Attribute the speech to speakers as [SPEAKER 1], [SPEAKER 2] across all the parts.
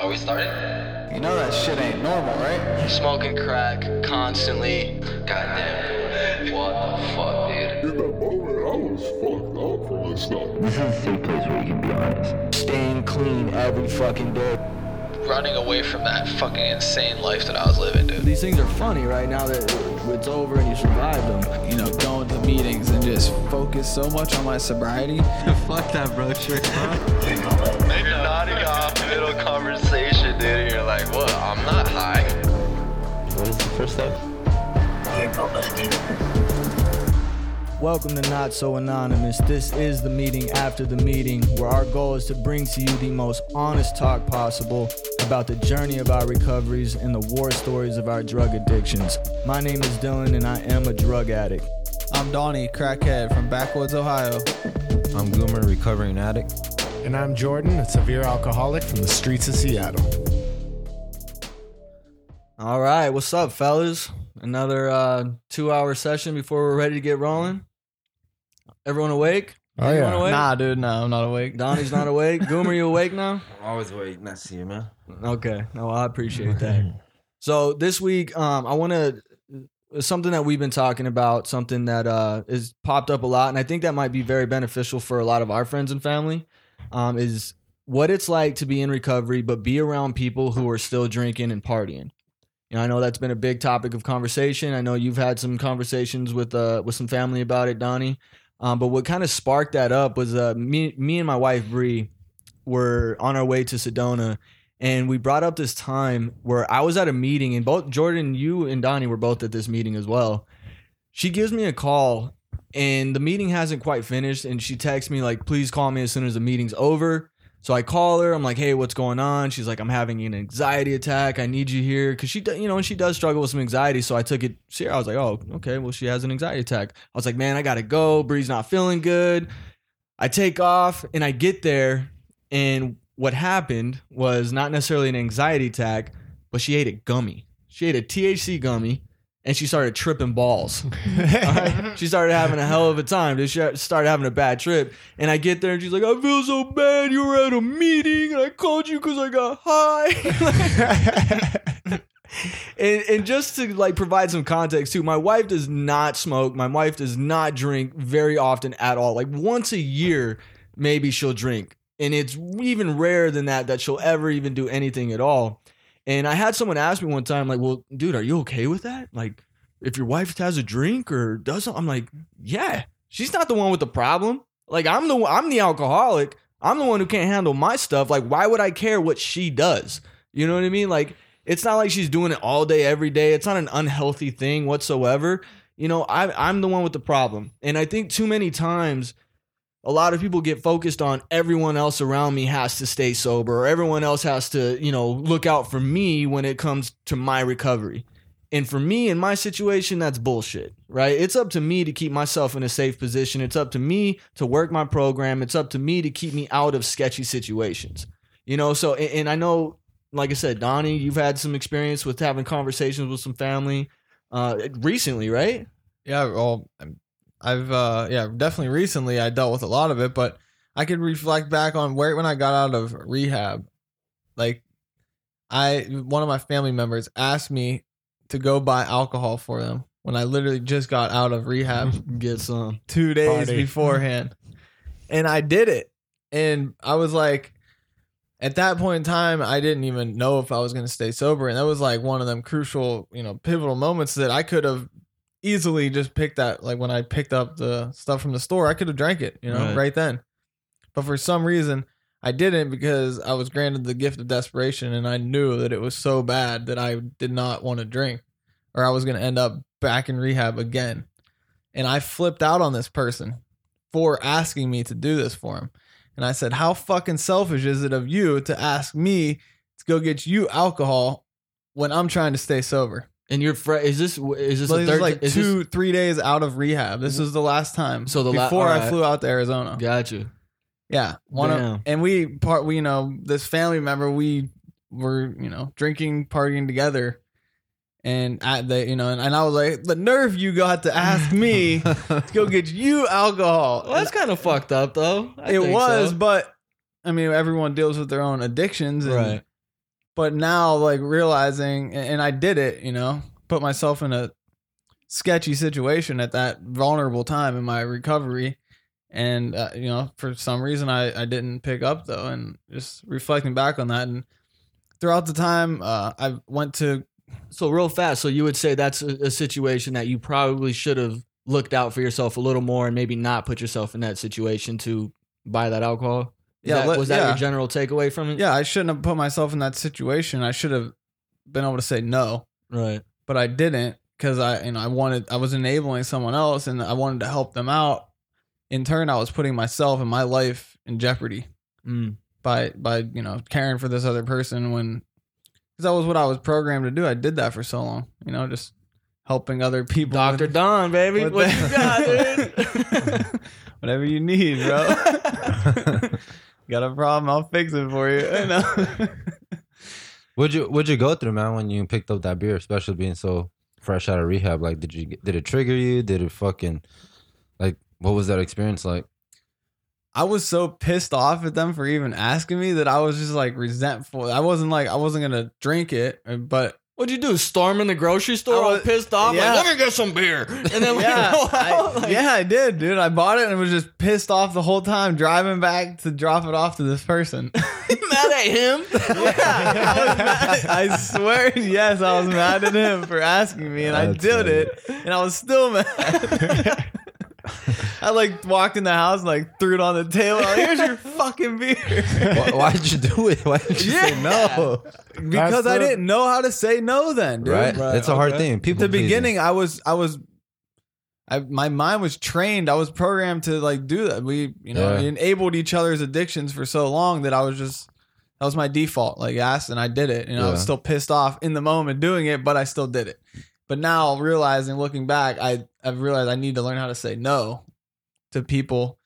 [SPEAKER 1] Are we starting?
[SPEAKER 2] You know that shit ain't normal, right?
[SPEAKER 1] Smoking crack constantly. Goddamn. What the fuck, dude?
[SPEAKER 3] In that moment, I was fucked up from this stuff.
[SPEAKER 4] This is a safe place where you can be honest.
[SPEAKER 2] Staying clean every fucking day.
[SPEAKER 1] Running away from that fucking insane life that I was living, dude.
[SPEAKER 5] These things are funny right now that it's over and you survived them.
[SPEAKER 6] you know, going to meetings and just focus so much on my sobriety.
[SPEAKER 7] Fuck that road trip, bro.
[SPEAKER 1] Then you're nodding off middle conversation, dude. And you're like, what? I'm not high.
[SPEAKER 4] What is the first step?
[SPEAKER 5] Welcome to Not So Anonymous. This is the meeting after the meeting, where our goal is to bring to you the most honest talk possible about the journey of our recoveries and the war stories of our drug addictions. My name is Dylan, and I am a drug addict.
[SPEAKER 6] I'm Donnie, crackhead from Backwoods, Ohio.
[SPEAKER 7] I'm Goomer, recovering addict.
[SPEAKER 8] And I'm Jordan, a severe alcoholic from the streets of Seattle.
[SPEAKER 5] All right, what's up, fellas? Another uh, two-hour session before we're ready to get rolling. Everyone awake?
[SPEAKER 8] Oh,
[SPEAKER 5] Everyone
[SPEAKER 8] yeah.
[SPEAKER 5] awake?
[SPEAKER 6] Nah, dude, no, I'm not awake.
[SPEAKER 5] Donnie's not awake. Goomer, you awake now?
[SPEAKER 7] I'm always waiting. Nice to see you, man.
[SPEAKER 5] Okay. No, I appreciate that. So this week, um, I want to something that we've been talking about, something that uh is popped up a lot, and I think that might be very beneficial for a lot of our friends and family. Um, is what it's like to be in recovery, but be around people who are still drinking and partying. You know, I know that's been a big topic of conversation. I know you've had some conversations with uh with some family about it, Donnie. Um, but what kind of sparked that up was uh me me and my wife Bree were on our way to Sedona and we brought up this time where I was at a meeting, and both Jordan, you and Donnie were both at this meeting as well. She gives me a call, and the meeting hasn't quite finished, and she texts me like, "Please call me as soon as the meeting's over." So I call her. I'm like, "Hey, what's going on?" She's like, "I'm having an anxiety attack. I need you here," because she, you know, and she does struggle with some anxiety. So I took it serious. I was like, "Oh, okay. Well, she has an anxiety attack." I was like, "Man, I gotta go. Bree's not feeling good." I take off, and I get there, and what happened was not necessarily an anxiety attack, but she ate a gummy. She ate a THC gummy and she started tripping balls. All right? She started having a hell of a time. She started having a bad trip. And I get there and she's like, I feel so bad. You were at a meeting and I called you because I got high. and, and just to like provide some context too, my wife does not smoke. My wife does not drink very often at all. Like once a year, maybe she'll drink and it's even rarer than that that she'll ever even do anything at all. And I had someone ask me one time, like, "Well, dude, are you okay with that? Like, if your wife has a drink or does something?" I'm like, "Yeah, she's not the one with the problem. Like, I'm the I'm the alcoholic. I'm the one who can't handle my stuff. Like, why would I care what she does? You know what I mean? Like, it's not like she's doing it all day, every day. It's not an unhealthy thing whatsoever. You know, I, I'm the one with the problem, and I think too many times." A lot of people get focused on everyone else around me has to stay sober or everyone else has to you know look out for me when it comes to my recovery. And for me in my situation that's bullshit right? It's up to me to keep myself in a safe position. It's up to me to work my program. It's up to me to keep me out of sketchy situations you know? So and, i know like i said donnie you've had some experience with having conversations with some family uh recently right?
[SPEAKER 6] Yeah, well, I'm- I've uh yeah, definitely recently I dealt with a lot of it, but I could reflect back on where when I got out of rehab. Like I one of my family members asked me to go buy alcohol for them when I literally just got out of rehab
[SPEAKER 5] get some
[SPEAKER 6] 2 days
[SPEAKER 8] Party.
[SPEAKER 6] beforehand. And I did it. And I was like at that point in time, I didn't even know if I was going to stay sober. And that was like one of them crucial, you know, pivotal moments that I could have easily just picked that. Like when I picked up the stuff from the store, I could have drank it, you know,
[SPEAKER 5] Right.
[SPEAKER 6] right. then. But for some reason, I didn't because I was granted the gift of desperation and I knew that it was so bad that I did not want to drink or I was going to end up back in rehab again. And I flipped out on this person for asking me to do this for him. And I said, How fucking selfish is it of you to ask me to go get you alcohol when I'm trying to stay sober?
[SPEAKER 5] And you're fr- is this is this
[SPEAKER 6] So
[SPEAKER 5] the
[SPEAKER 6] this
[SPEAKER 5] third
[SPEAKER 6] like
[SPEAKER 5] is this-
[SPEAKER 6] two, three days out of rehab. This is the last time.
[SPEAKER 5] So the la-
[SPEAKER 6] before I
[SPEAKER 5] alright.
[SPEAKER 6] flew out to Arizona.
[SPEAKER 5] Got you.
[SPEAKER 6] Yeah, one
[SPEAKER 5] Damn.
[SPEAKER 6] of, and we part. We you know this family member. We were you know drinking, partying together, and at the you know, and, and I was like, the nerve you got to ask me to go get you alcohol.
[SPEAKER 5] Well, that's kind of fucked up, though. I
[SPEAKER 6] it
[SPEAKER 5] think
[SPEAKER 6] was,
[SPEAKER 5] so.
[SPEAKER 6] but I mean, everyone deals with their own addictions, and
[SPEAKER 5] right.
[SPEAKER 6] But now like realizing and I did it, you know, put myself in a sketchy situation at that vulnerable time in my recovery and uh, you know for some reason I, I didn't pick up though and just reflecting back on that and throughout the time uh, i went to
[SPEAKER 5] So real fast. So you would say that's a, a situation that you probably should have looked out for yourself a little more and maybe not put yourself in that situation to buy that alcohol. Is
[SPEAKER 6] Yeah,
[SPEAKER 5] that-
[SPEAKER 6] let-
[SPEAKER 5] was that
[SPEAKER 6] yeah.
[SPEAKER 5] your general takeaway from it?
[SPEAKER 6] yeah i shouldn't have put myself in that situation i should have been able to say no
[SPEAKER 5] Right.
[SPEAKER 6] but i didn't because i you know i wanted i was enabling someone else and i wanted to help them out in turn i was putting myself and my life in jeopardy
[SPEAKER 5] Mm.
[SPEAKER 6] by by you know caring for this other person when because that was what I was programmed to do. I did that for so long, you know, just helping other people.
[SPEAKER 5] Dr.
[SPEAKER 6] with
[SPEAKER 5] Don, baby. What you got, dude?
[SPEAKER 6] whatever you need, bro. got a problem? I'll fix it for you.
[SPEAKER 7] What'd you What'd you go through, man, when you picked up that beer, especially being so fresh out of rehab? Like, did you did it trigger you? Did it fucking like what was that experience like?
[SPEAKER 6] I was so pissed off at them for even asking me that I was just like resentful. I wasn't like I wasn't gonna drink it, but
[SPEAKER 5] What'd you do? Storm in the grocery store
[SPEAKER 6] I
[SPEAKER 5] all
[SPEAKER 6] was-
[SPEAKER 5] pissed off?
[SPEAKER 6] yeah.
[SPEAKER 5] Like, let me get some beer. And then
[SPEAKER 6] yeah,
[SPEAKER 5] go
[SPEAKER 6] I,
[SPEAKER 5] out, like-
[SPEAKER 6] yeah, I did, dude. I bought it and was just pissed off the whole time driving back to drop it off to this person.
[SPEAKER 5] mad at him.
[SPEAKER 6] Yeah, I, was mad. I swear, yes, I was mad at him for asking me, and I did
[SPEAKER 7] funny.
[SPEAKER 6] it, and I was still mad. I like walked in the house, and, like threw it on the table. Like, Here's your fucking beer.
[SPEAKER 7] Why, why'd you do it? Why did you say no?
[SPEAKER 6] because I
[SPEAKER 8] the-
[SPEAKER 6] didn't know how to say no. Then, dude.
[SPEAKER 7] Right?
[SPEAKER 5] Right,
[SPEAKER 7] it's a hard
[SPEAKER 5] okay.
[SPEAKER 7] thing. People
[SPEAKER 6] the
[SPEAKER 7] pleasing.
[SPEAKER 6] beginning, I was, I was. I, my mind was trained. I was programmed to like do that. We, you know,
[SPEAKER 7] Yeah.
[SPEAKER 6] we enabled each other's addictions for so long that I was just that was my default. Like asked and I did it. And I was
[SPEAKER 7] Yeah.
[SPEAKER 6] still pissed off in the moment doing it, but I still did it. But now realizing, looking back, I I've realized I need to learn how to say no to people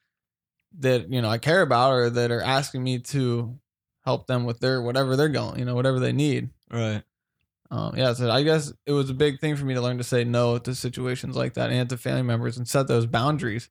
[SPEAKER 6] that you know I care about or that are asking me to help them with their whatever they're going, you know, whatever they need.
[SPEAKER 5] Right.
[SPEAKER 6] Um, yeah, so I guess it was a big thing for me to learn to say no to situations like that and to family members and set those boundaries.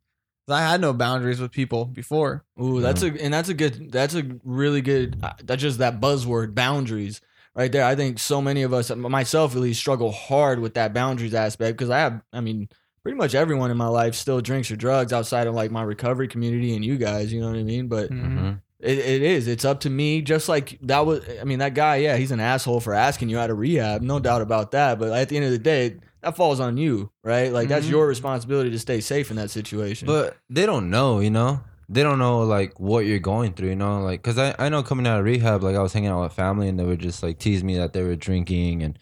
[SPEAKER 6] I had no boundaries with people before.
[SPEAKER 5] Ooh, that's a and that's a good that's a really good uh, that's just that buzzword boundaries right there. I think so many of us myself at least struggle hard with that boundaries aspect because I have I mean pretty much everyone in my life still drinks or drugs outside of like my recovery community and you guys, you know what I mean? But
[SPEAKER 7] Mhm.
[SPEAKER 5] it, it is it's up to me just like that was I mean that guy, yeah, he's an asshole for asking you out of rehab, no doubt about that, but at the end of the day that falls on you, right? Like that's
[SPEAKER 6] Mhm.
[SPEAKER 5] your responsibility to stay safe in that situation.
[SPEAKER 7] But they don't know, you know. They don't know like what you're going through, you know. Like, cause I I know coming out of rehab, like I was hanging out with family, and they would just like tease me that they were drinking, and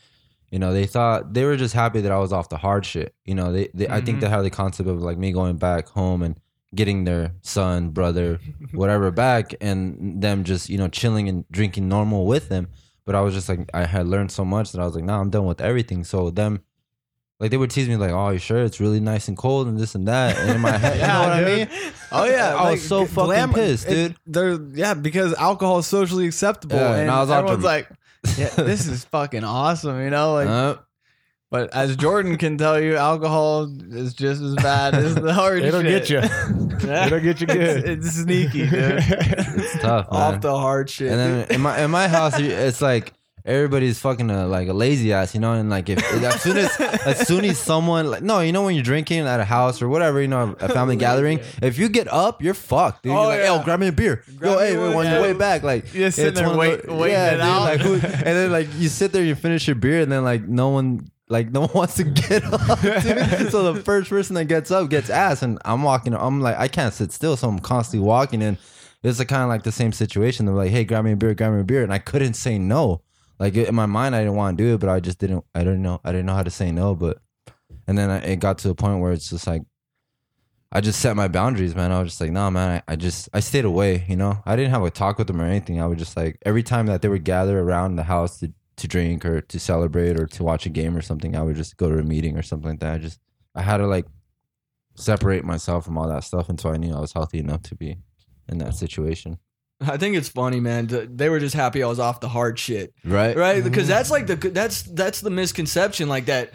[SPEAKER 7] you know they thought they were just happy that I was off the hard shit. You know, they, they I think they mm-hmm. had the concept of like me going back home and getting their son, brother, whatever back, and them just you know chilling and drinking normal with them. But I was just like I had learned so much that I was like, nah, I'm done with everything. So them. Like they would tease me like, "Oh, you sure it's really nice and cold and this and that." And in my head, you know what I mean?
[SPEAKER 6] Oh yeah,
[SPEAKER 7] I was so fucking pissed, dude.
[SPEAKER 6] They're yeah because alcohol is socially acceptable,
[SPEAKER 7] Yeah,
[SPEAKER 6] and,
[SPEAKER 7] and I was
[SPEAKER 6] everyone's like, yeah, this is fucking awesome, you know. Like,
[SPEAKER 7] Uh,
[SPEAKER 6] but as Jordan can tell you, alcohol is just as bad as the hard.
[SPEAKER 8] It'll
[SPEAKER 6] shit.
[SPEAKER 8] get you. It'll get you good.
[SPEAKER 6] It's, it's sneaky, dude.
[SPEAKER 7] it's tough, man.
[SPEAKER 5] off the hard shit.
[SPEAKER 7] and then in my in my house, it's like everybody's fucking a, like a lazy ass, you know. And like if as soon as as soon as someone like no, you know when you're drinking at a house or whatever, you know, a family gathering, if you get up, you're fucked, dude.
[SPEAKER 6] Oh,
[SPEAKER 7] you're like,
[SPEAKER 6] yeah.
[SPEAKER 7] yo, grab me a beer.
[SPEAKER 6] Grab
[SPEAKER 7] yo, hey,
[SPEAKER 6] one,
[SPEAKER 7] on your way back, like
[SPEAKER 6] You're sitting there wait-
[SPEAKER 7] the-
[SPEAKER 6] waiting it
[SPEAKER 7] dude,
[SPEAKER 6] out.
[SPEAKER 7] Like, who, and then like you sit there, you finish your beer, and then like no one. Like no one wants to get up, dude. so the first person that gets up gets ass, and I'm walking. I'm like, I can't sit still, so I'm constantly walking, and it's kind of like the same situation. They're like, "Hey, grab me a beer, grab me a beer," and I couldn't say no. Like in my mind, I didn't want to do it, but I just didn't. I didn't know. I didn't know how to say no. But and then I, it got to a point where it's just like I just set my boundaries, man. I was just like, nah, man. I, I just I stayed away. You know, I didn't have a talk with them or anything. I would just like every time that they would gather around the house to to drink or to celebrate or to watch a game or something, I would just go to a meeting or something like that. I just I had to like separate myself from all that stuff until I knew I was healthy enough to be in that situation.
[SPEAKER 5] I think it's funny, man. They were just happy I was off the hard shit,
[SPEAKER 7] Right.
[SPEAKER 5] right? Because that's like the that's that's the misconception, like that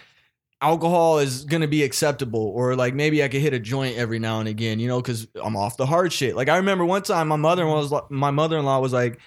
[SPEAKER 5] alcohol is gonna be acceptable, or like maybe I could hit a joint every now and again, you know, because I'm off the hard shit. Like I remember one time, my mother was my mother in law was like,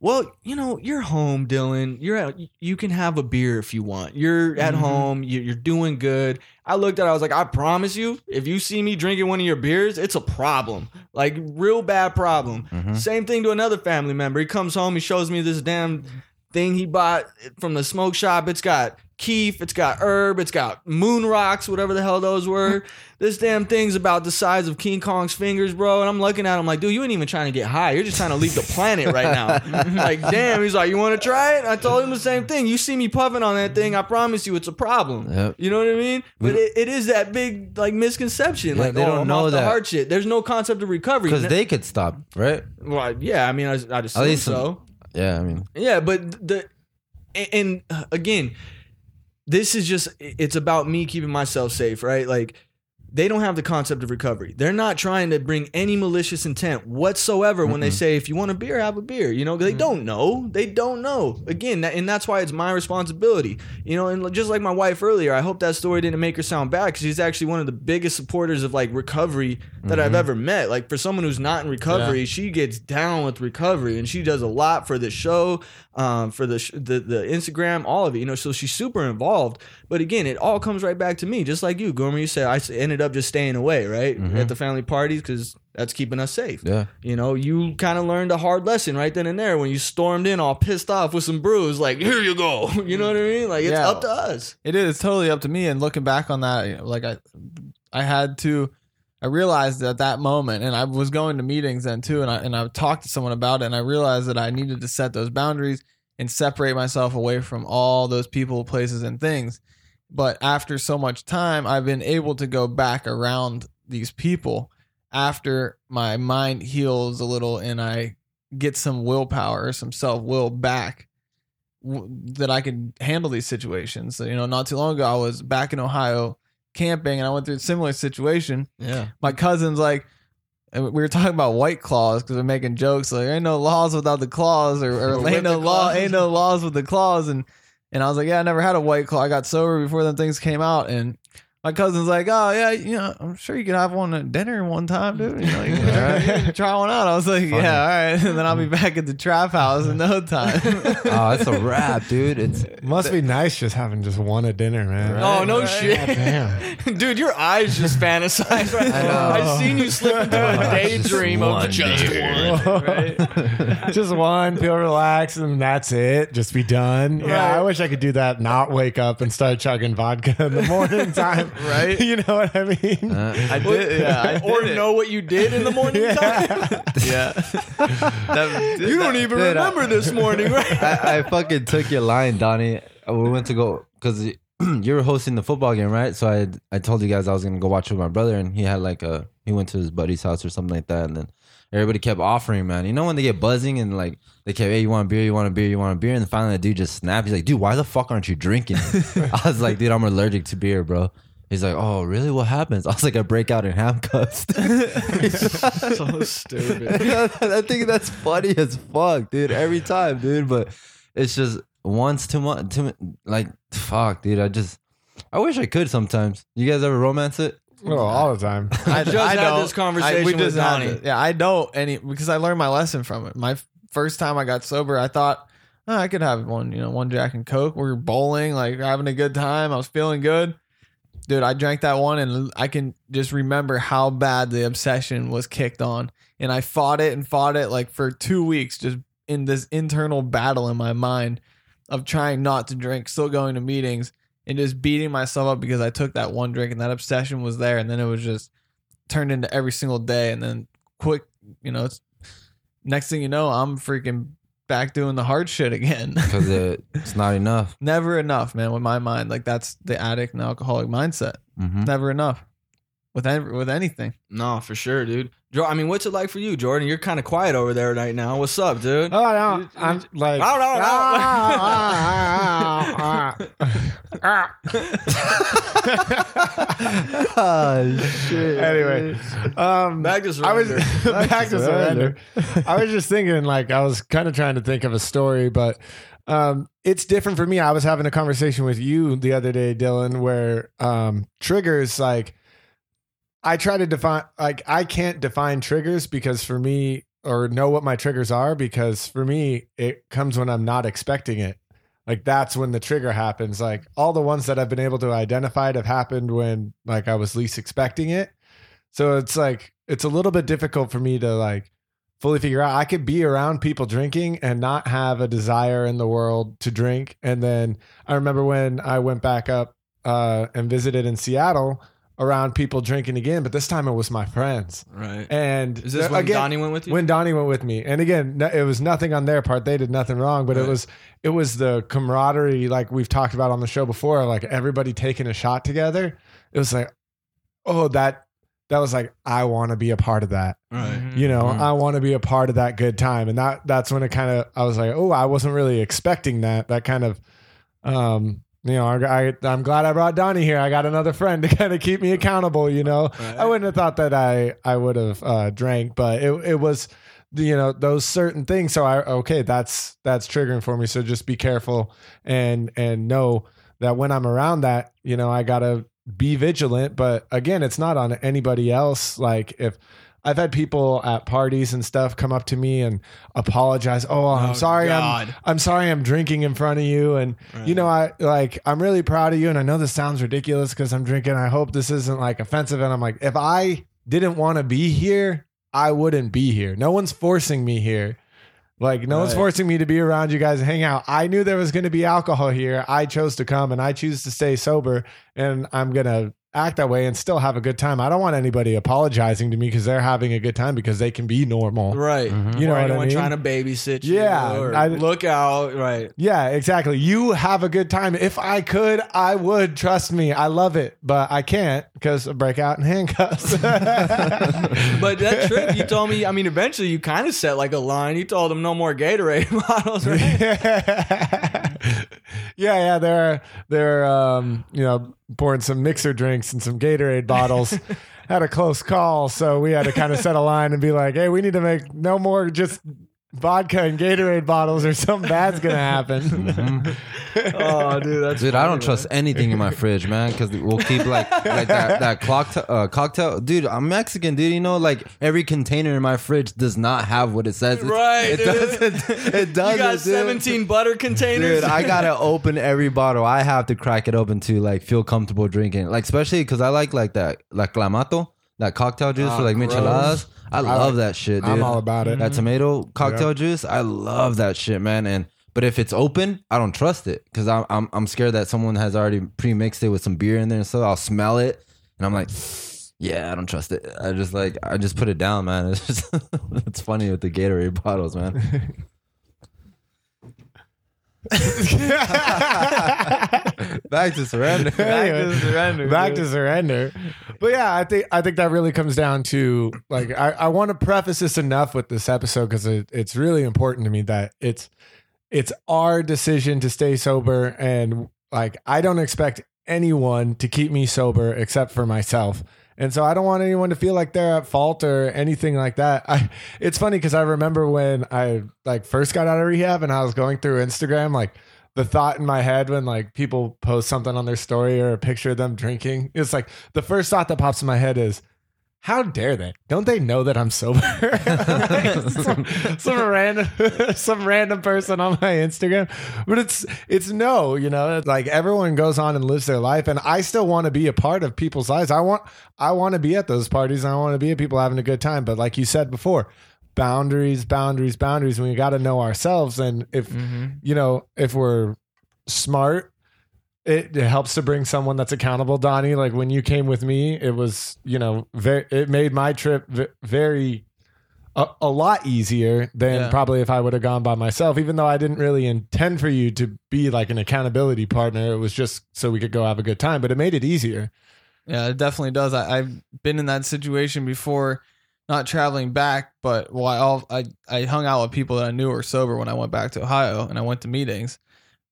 [SPEAKER 5] Well, you know, you're home, Dylan. You're at, you can have a beer if you want. You're at
[SPEAKER 6] Mhm.
[SPEAKER 5] home. you- You're doing good. I looked at. it, I was like, I promise you, if you see me drinking one of your beers, it's a problem. Like real bad problem.
[SPEAKER 7] Mhm.
[SPEAKER 5] Same thing to another family member. He comes home. He shows me this damn thing he bought from the smoke shop. It's got keef. It's got herb. It's got moon rocks. Whatever the hell those were. this damn thing's about the size of King Kong's fingers, bro. And I'm looking at him like, dude, you ain't even trying to get high. You're just trying to leave the planet right now. like, damn. He's like, you want to try it? I told him the same thing. You see me puffing on that thing, I promise you, it's a problem.
[SPEAKER 7] Yep.
[SPEAKER 5] You know what I mean? But it, it is that big like misconception.
[SPEAKER 7] Yeah,
[SPEAKER 5] like,
[SPEAKER 7] they
[SPEAKER 5] oh,
[SPEAKER 7] don't
[SPEAKER 5] I'm
[SPEAKER 7] know
[SPEAKER 5] off the
[SPEAKER 7] that.
[SPEAKER 5] hard shit. There's no concept of recovery.
[SPEAKER 7] Because they could stop, right?
[SPEAKER 5] well, yeah. I mean, I, I'd assume
[SPEAKER 7] least some-
[SPEAKER 5] so.
[SPEAKER 7] Yeah, I mean,
[SPEAKER 5] Yeah, but the and, and uh, again, this is just it's about me keeping myself safe, right? Like they don't have the concept of recovery. They're not trying to bring any malicious intent whatsoever when they say if you want a beer, have a beer. You know, they don't know. They don't know. Again, that, and that's why it's my responsibility. You know, and just like my wife earlier, I hope that story didn't make her sound bad because she's actually one of the biggest supporters of like recovery that I've
[SPEAKER 7] Mhm.
[SPEAKER 5] ever met. Like for someone who's not in recovery, she gets down with recovery and she does a lot for the show, um, for the, sh- the the Instagram, all of it. You know, so she's super involved. But again, it all comes right back to me, just like you, Goomer. You said I ended up just staying away, right,
[SPEAKER 7] Mhm.
[SPEAKER 5] at the family parties because that's keeping us safe.
[SPEAKER 7] yeah.
[SPEAKER 5] You know, you kind of learned a hard lesson right then and there when you stormed in all pissed off with some brews. Like, here you go. You know what I mean? Like, it's
[SPEAKER 6] Yeah.
[SPEAKER 5] up to us.
[SPEAKER 6] It is it's totally up to me. And looking back on that, like I, I had to, I realized at that moment, and I was going to meetings then too, and I and I talked to someone about it, and I realized that I needed to set those boundaries and separate myself away from all those people, places, and things. But after so much time, I've been able to go back around these people after my mind heals a little and I get some willpower some self will back that I can handle these situations. So, you know, not too long ago, I was back in Ohio camping and I went through a similar situation.
[SPEAKER 5] Yeah.
[SPEAKER 6] My cousin's like, we were talking about white claws because we're making jokes like ain't no laws without the claws or, or
[SPEAKER 5] Or
[SPEAKER 6] ain't no law ain't no laws with the claws and and I was like yeah I never had a white claw I got sober before them things came out and my cousin's like oh yeah you know I'm sure you could have one at dinner one time dude you know you can, you can try one out I was like yeah all right and then I'll be back at the trap house in no time
[SPEAKER 7] Oh, it's a wrap, dude. It's
[SPEAKER 8] Must be nice just having just one at dinner, man.
[SPEAKER 5] Oh, no
[SPEAKER 8] God
[SPEAKER 5] shit.
[SPEAKER 8] damn.
[SPEAKER 5] Dude, your eyes just fantasize right
[SPEAKER 7] I know.
[SPEAKER 5] I've seen you slip into a daydream of
[SPEAKER 4] one
[SPEAKER 5] just
[SPEAKER 4] beer.
[SPEAKER 5] one. Right?
[SPEAKER 8] just one, feel relaxed, and that's it. Just be done. Yeah, I wish I could do that. Not wake up and start chugging vodka in the morning time.
[SPEAKER 6] Right.
[SPEAKER 8] You know what I mean?
[SPEAKER 7] uh,
[SPEAKER 6] I did yeah I
[SPEAKER 5] or
[SPEAKER 6] it.
[SPEAKER 5] know what you did in the morning time.
[SPEAKER 6] yeah That-
[SPEAKER 5] You don't even
[SPEAKER 7] Dude, I-
[SPEAKER 5] remember this morning, right?
[SPEAKER 7] I, I fucking took your line, Donnie. Uh, We went to go because you were hosting the football game, right? So I I told you guys I was gonna go watch with my brother, and he had like a he went to his buddy's house or something like that, and then everybody kept offering, man. You know when they get buzzing and like they kept, hey, you want a beer? You want a beer? You want a beer? And then finally the dude just snapped. He's like, dude, why the fuck aren't you drinking? I was like, dude, I'm allergic to beer, bro. He's like, oh, really? What happens? I was like, I break out in handcuffs.
[SPEAKER 5] so stupid.
[SPEAKER 7] I think that's funny as fuck, dude. Every time, dude. But it's just once too much. Too mu- like fuck, dude. I just I wish I could sometimes. You guys ever romance it?
[SPEAKER 8] Oh, all the time.
[SPEAKER 5] I just had
[SPEAKER 6] don't.
[SPEAKER 5] this conversation
[SPEAKER 6] we
[SPEAKER 5] with
[SPEAKER 6] just had
[SPEAKER 5] Donnie.
[SPEAKER 6] it. Yeah, I don't any because I learned my lesson from it. My first time I got sober, I thought oh, I could have one, you know, one Jack and Coke. We were bowling, like having a good time. I was feeling good. Dude, I drank that one and I can just remember how bad the obsession was kicked on. And I fought it and fought it like for two weeks, just in this internal battle in my mind of trying not to drink, still going to meetings and just beating myself up because I took that one drink and that obsession was there. And then it was just turned into every single day. And then quick, you know, it's next thing you know, I'm freaking back doing the hard shit again.
[SPEAKER 7] Because it, it's not enough.
[SPEAKER 6] Never enough, man. With my mind, like that's the addict and alcoholic mindset.
[SPEAKER 7] hmm
[SPEAKER 6] Never enough with any, with anything.
[SPEAKER 5] No, for sure, dude. Jo- I mean, what's it like for you, Jordan? You're kind of quiet over there right now. What's up, dude?
[SPEAKER 8] Oh no, I'm like.
[SPEAKER 5] No, no, no.
[SPEAKER 8] Ah, ah, ah,
[SPEAKER 7] oh shit.
[SPEAKER 8] anyway, um,
[SPEAKER 5] Back to
[SPEAKER 8] I was
[SPEAKER 5] surrender.
[SPEAKER 8] back to surrender. I was just thinking, like, I was kind of trying to think of a story, but um, it's different for me. I was having a conversation with you the other day, Dylan, where um, triggers, like, I try to define, like, I can't define triggers because for me, or know what my triggers are because for me it comes when I'm not expecting it. Like that's when the trigger happens. Like all the ones that I've been able to identify have happened when like I was least expecting it. So it's like it's a little bit difficult for me to like fully figure out. I could be around people drinking and not have a desire in the world to drink. And then I remember when I went back up uh, and visited in Seattle around people drinking again, but this time it was my friends.
[SPEAKER 5] Right.
[SPEAKER 8] And
[SPEAKER 5] Is this when
[SPEAKER 8] again,
[SPEAKER 5] Donnie went with you?
[SPEAKER 8] when Donnie went with me. And again, no- it was nothing on their part. They did nothing wrong, but
[SPEAKER 5] Right.
[SPEAKER 8] it was it was the camaraderie like we've talked about on the show before, like everybody taking a shot together. It was like, oh, that that was like I want to be a part of that.
[SPEAKER 5] right.
[SPEAKER 8] You know,
[SPEAKER 7] Mhm.
[SPEAKER 8] I want to be a part of that good time. And that that's when it kind of I was like, oh, I wasn't really expecting that. That kind of um you know, I, I, I'm glad I brought Donnie here. I got another friend to kind of keep me accountable. You know, I wouldn't have thought that I I would have uh, drank, but it it was you know those certain things. So I okay, that's that's triggering for me. So just be careful and and know that when I'm around that, you know, I gotta be vigilant. But again, it's not on anybody else. Like if I've had people at parties and stuff come up to me and apologize. Oh, I'm
[SPEAKER 5] Oh,
[SPEAKER 8] sorry. I'm I'm sorry. I'm drinking in front of you, and you know, I like I'm really proud of you. And I know this sounds ridiculous because I'm drinking. I hope this isn't like offensive. And I'm like, if I didn't want to be here, I wouldn't be here. No one's forcing me here. Like no one's forcing me to be around you guys and hang out. I knew there was going to be alcohol here. I chose to come and I choose to stay sober and I'm going to act that way and still have a good time. I don't want anybody apologizing to me because they're having a good time because they can be normal.
[SPEAKER 5] Right. Mm-hmm.
[SPEAKER 8] You know
[SPEAKER 5] or
[SPEAKER 8] what I
[SPEAKER 5] anyone
[SPEAKER 8] mean?
[SPEAKER 5] trying to babysit you.
[SPEAKER 8] Yeah,
[SPEAKER 5] Or
[SPEAKER 8] I-
[SPEAKER 5] look out. Right.
[SPEAKER 8] Yeah, exactly. You have a good time. If I could, I would. Trust me, I love it, but I can't because of breakout and handcuffs.
[SPEAKER 5] But that trip, you told me, I mean, eventually you kind of set like a line. You told them no more Gatorade bottles, right?
[SPEAKER 8] yeah, yeah, yeah, they're they're um, you know pouring some mixer drinks and some Gatorade bottles. had a close call, so we had to kind of set a line and be like, "Hey, we need to make no more just vodka and Gatorade bottles, or something bad's gonna happen."
[SPEAKER 5] oh, dude, that's
[SPEAKER 7] Dude, I don't trust anything in my fridge, man, because we'll keep like like that that cocktail. Uh, cocktail, dude. I'm Mexican, dude. You know, like every container in my fridge does not have what it says. It's-
[SPEAKER 5] Right,
[SPEAKER 7] It
[SPEAKER 5] dude.
[SPEAKER 7] doesn't. It doesn't.
[SPEAKER 5] You got
[SPEAKER 7] dude.
[SPEAKER 5] 17 butter containers.
[SPEAKER 7] Dude, I gotta open every bottle. I have to crack it open to like feel comfortable drinking. Like especially because I like like that like clamato, that cocktail juice
[SPEAKER 5] Oh,
[SPEAKER 7] for like
[SPEAKER 5] gross.
[SPEAKER 7] micheladas. I love that shit, dude.
[SPEAKER 8] I'm all about it.
[SPEAKER 7] that tomato mm-hmm. cocktail juice. I love that shit, man. And but if it's open, I don't trust it because I'm, I'm I'm scared that someone has already pre mixed it with some beer in there, and stuff. I'll smell it, and I'm like, yeah, I don't trust it. I just like I just put it down, man. It's just it's funny with the Gatorade bottles, man. Back to surrender.
[SPEAKER 8] Back
[SPEAKER 5] to surrender,
[SPEAKER 8] Back
[SPEAKER 5] dude.
[SPEAKER 8] to surrender. But yeah, I think I think that really comes down to like I, I want to preface this enough with this episode because it, it's really important to me that it's it's our decision to stay sober and like I don't expect anyone to keep me sober except for myself. And so I don't want anyone to feel like they're at fault or anything like that. I it's funny because I remember when I like first got out of rehab and I was going through Instagram, like the thought in my head when like people post something on their story or a picture of them drinking, it's like the first thought that pops in my head is, how dare they? Don't they know that I'm sober? some, some random some random person on my Instagram. But it's it's no, you know, like everyone goes on and lives their life and I still want to be a part of people's lives. I want I want to be at those parties and I want to be at people having a good time. But like you said before, boundaries, boundaries, boundaries. We got to know ourselves and if mm-hmm. you know, if we're smart it, it helps to bring someone that's accountable donnie like when you came with me it was you know very it made my trip v- very a, a lot easier than
[SPEAKER 5] Yeah.
[SPEAKER 8] probably if i would have gone by myself even though i didn't really intend for you to be like an accountability partner it was just so we could go have a good time but it made it easier
[SPEAKER 6] Yeah, it definitely does. I, I've been in that situation before, not traveling back, but while I I hung out with people that I knew were sober when I went back to Ohio and I went to meetings.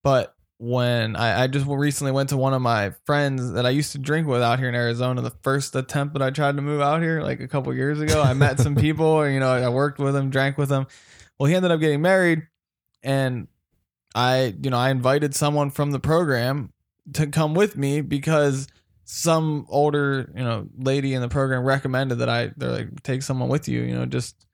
[SPEAKER 6] But when I, I just recently went to one of my friends that I used to drink with out here in Arizona, the first attempt that I tried to move out here like a couple years ago, I met some people, you know, I worked with him, drank with him. Well, he ended up getting married, and I, you know, I invited someone from the program to come with me because some older, you know, lady in the program recommended that I they're like take someone with you, you know, just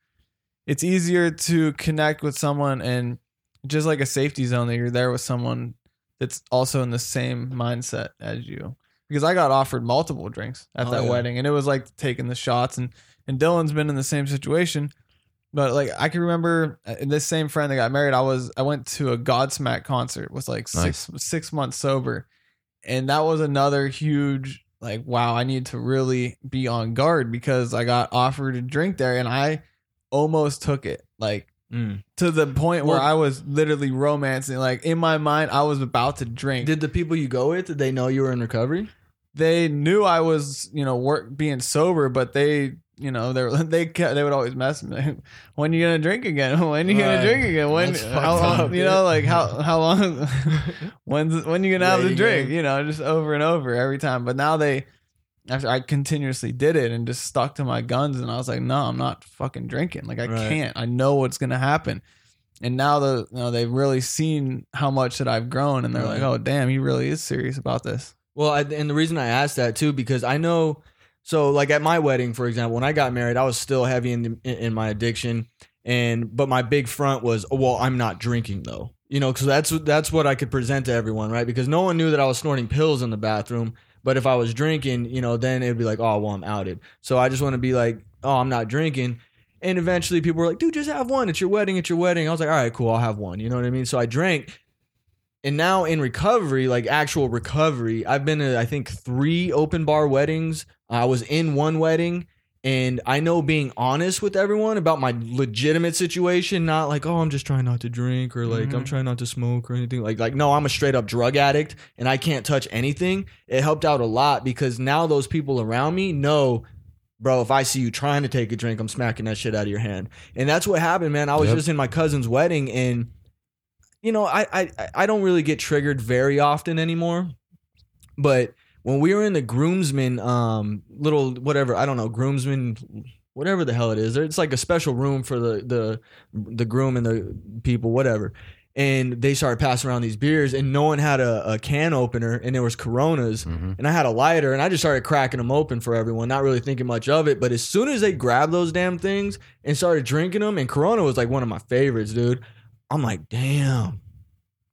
[SPEAKER 6] it's easier to connect with someone and just like a safety zone that you're there with someone that's also in the same mindset as you. Because I got offered multiple drinks at
[SPEAKER 5] Oh,
[SPEAKER 6] that
[SPEAKER 5] yeah.
[SPEAKER 6] wedding, and it was like taking the shots, and and Dylan's been in the same situation. But like I can remember uh, this same friend that got married. I was I went to a Godsmack concert with like six six months sober, and that was another huge like wow. I need to really be on guard because I got offered a drink there, and I almost took it like
[SPEAKER 5] Mm.
[SPEAKER 6] to the point where
[SPEAKER 5] Well-
[SPEAKER 6] I was literally romancing. Like in my mind, I was about to drink.
[SPEAKER 5] Did the people you go with, did they know you were in recovery?
[SPEAKER 6] they knew I was, you know, work being sober, but they, you know, they they kept, they would always mess me. When you gonna drink again? When you
[SPEAKER 5] Right.
[SPEAKER 6] gonna drink again? When how long?
[SPEAKER 5] up,
[SPEAKER 6] you know, like how how long? when's when you gonna have the drink? You know, just over and over every time. But now they, after I continuously did it and just stuck to my guns, and I was like, no, I'm not fucking drinking. Like I
[SPEAKER 5] Right.
[SPEAKER 6] can't. I know what's gonna happen. And now the you know they've really seen how much that I've grown, and they're like, "Oh, damn, he really is serious about this."
[SPEAKER 5] Well, I, and the reason I asked that too because I know. So, like at my wedding, for example, when I got married, I was still heavy in in, in my addiction, and but my big front was, oh, well, I'm not drinking though, you know, because that's that's what I could present to everyone, right? Because no one knew that I was snorting pills in the bathroom, but if I was drinking, you know, then it'd be like, oh, well, I'm outed. So I just want to be like, oh, I'm not drinking. And eventually people were like, dude, just have one. It's your wedding. It's your wedding. I was like, all right, cool. I'll have one. You know what I mean? So I drank. And now in recovery, like actual recovery, I've been to, I think, three open bar weddings. I was in one wedding. And I know being honest with everyone about my legitimate situation, not like, oh, I'm just trying not to drink or like I'm
[SPEAKER 6] Mhm.
[SPEAKER 5] trying not to smoke or anything. Like, like, no, I'm a straight up drug addict and I can't touch anything. It helped out a lot because now those people around me know bro, if I see you trying to take a drink, I'm smacking that shit out of your hand. And that's what happened, man. I was
[SPEAKER 7] Yep.
[SPEAKER 5] just in my cousin's wedding and you know, I, I I don't really get triggered very often anymore. But when we were in the groomsmen um little whatever, I don't know, groomsmen whatever the hell it is. It's like a special room for the the the groom and the people whatever. And they started passing around these beers and no one had a, a can opener and there was coronas
[SPEAKER 7] Mhm.
[SPEAKER 5] and I had a lighter and I just started cracking them open for everyone, not really thinking much of it. But as soon as they grabbed those damn things and started drinking them, and Corona was like one of my favorites, dude. I'm like, damn,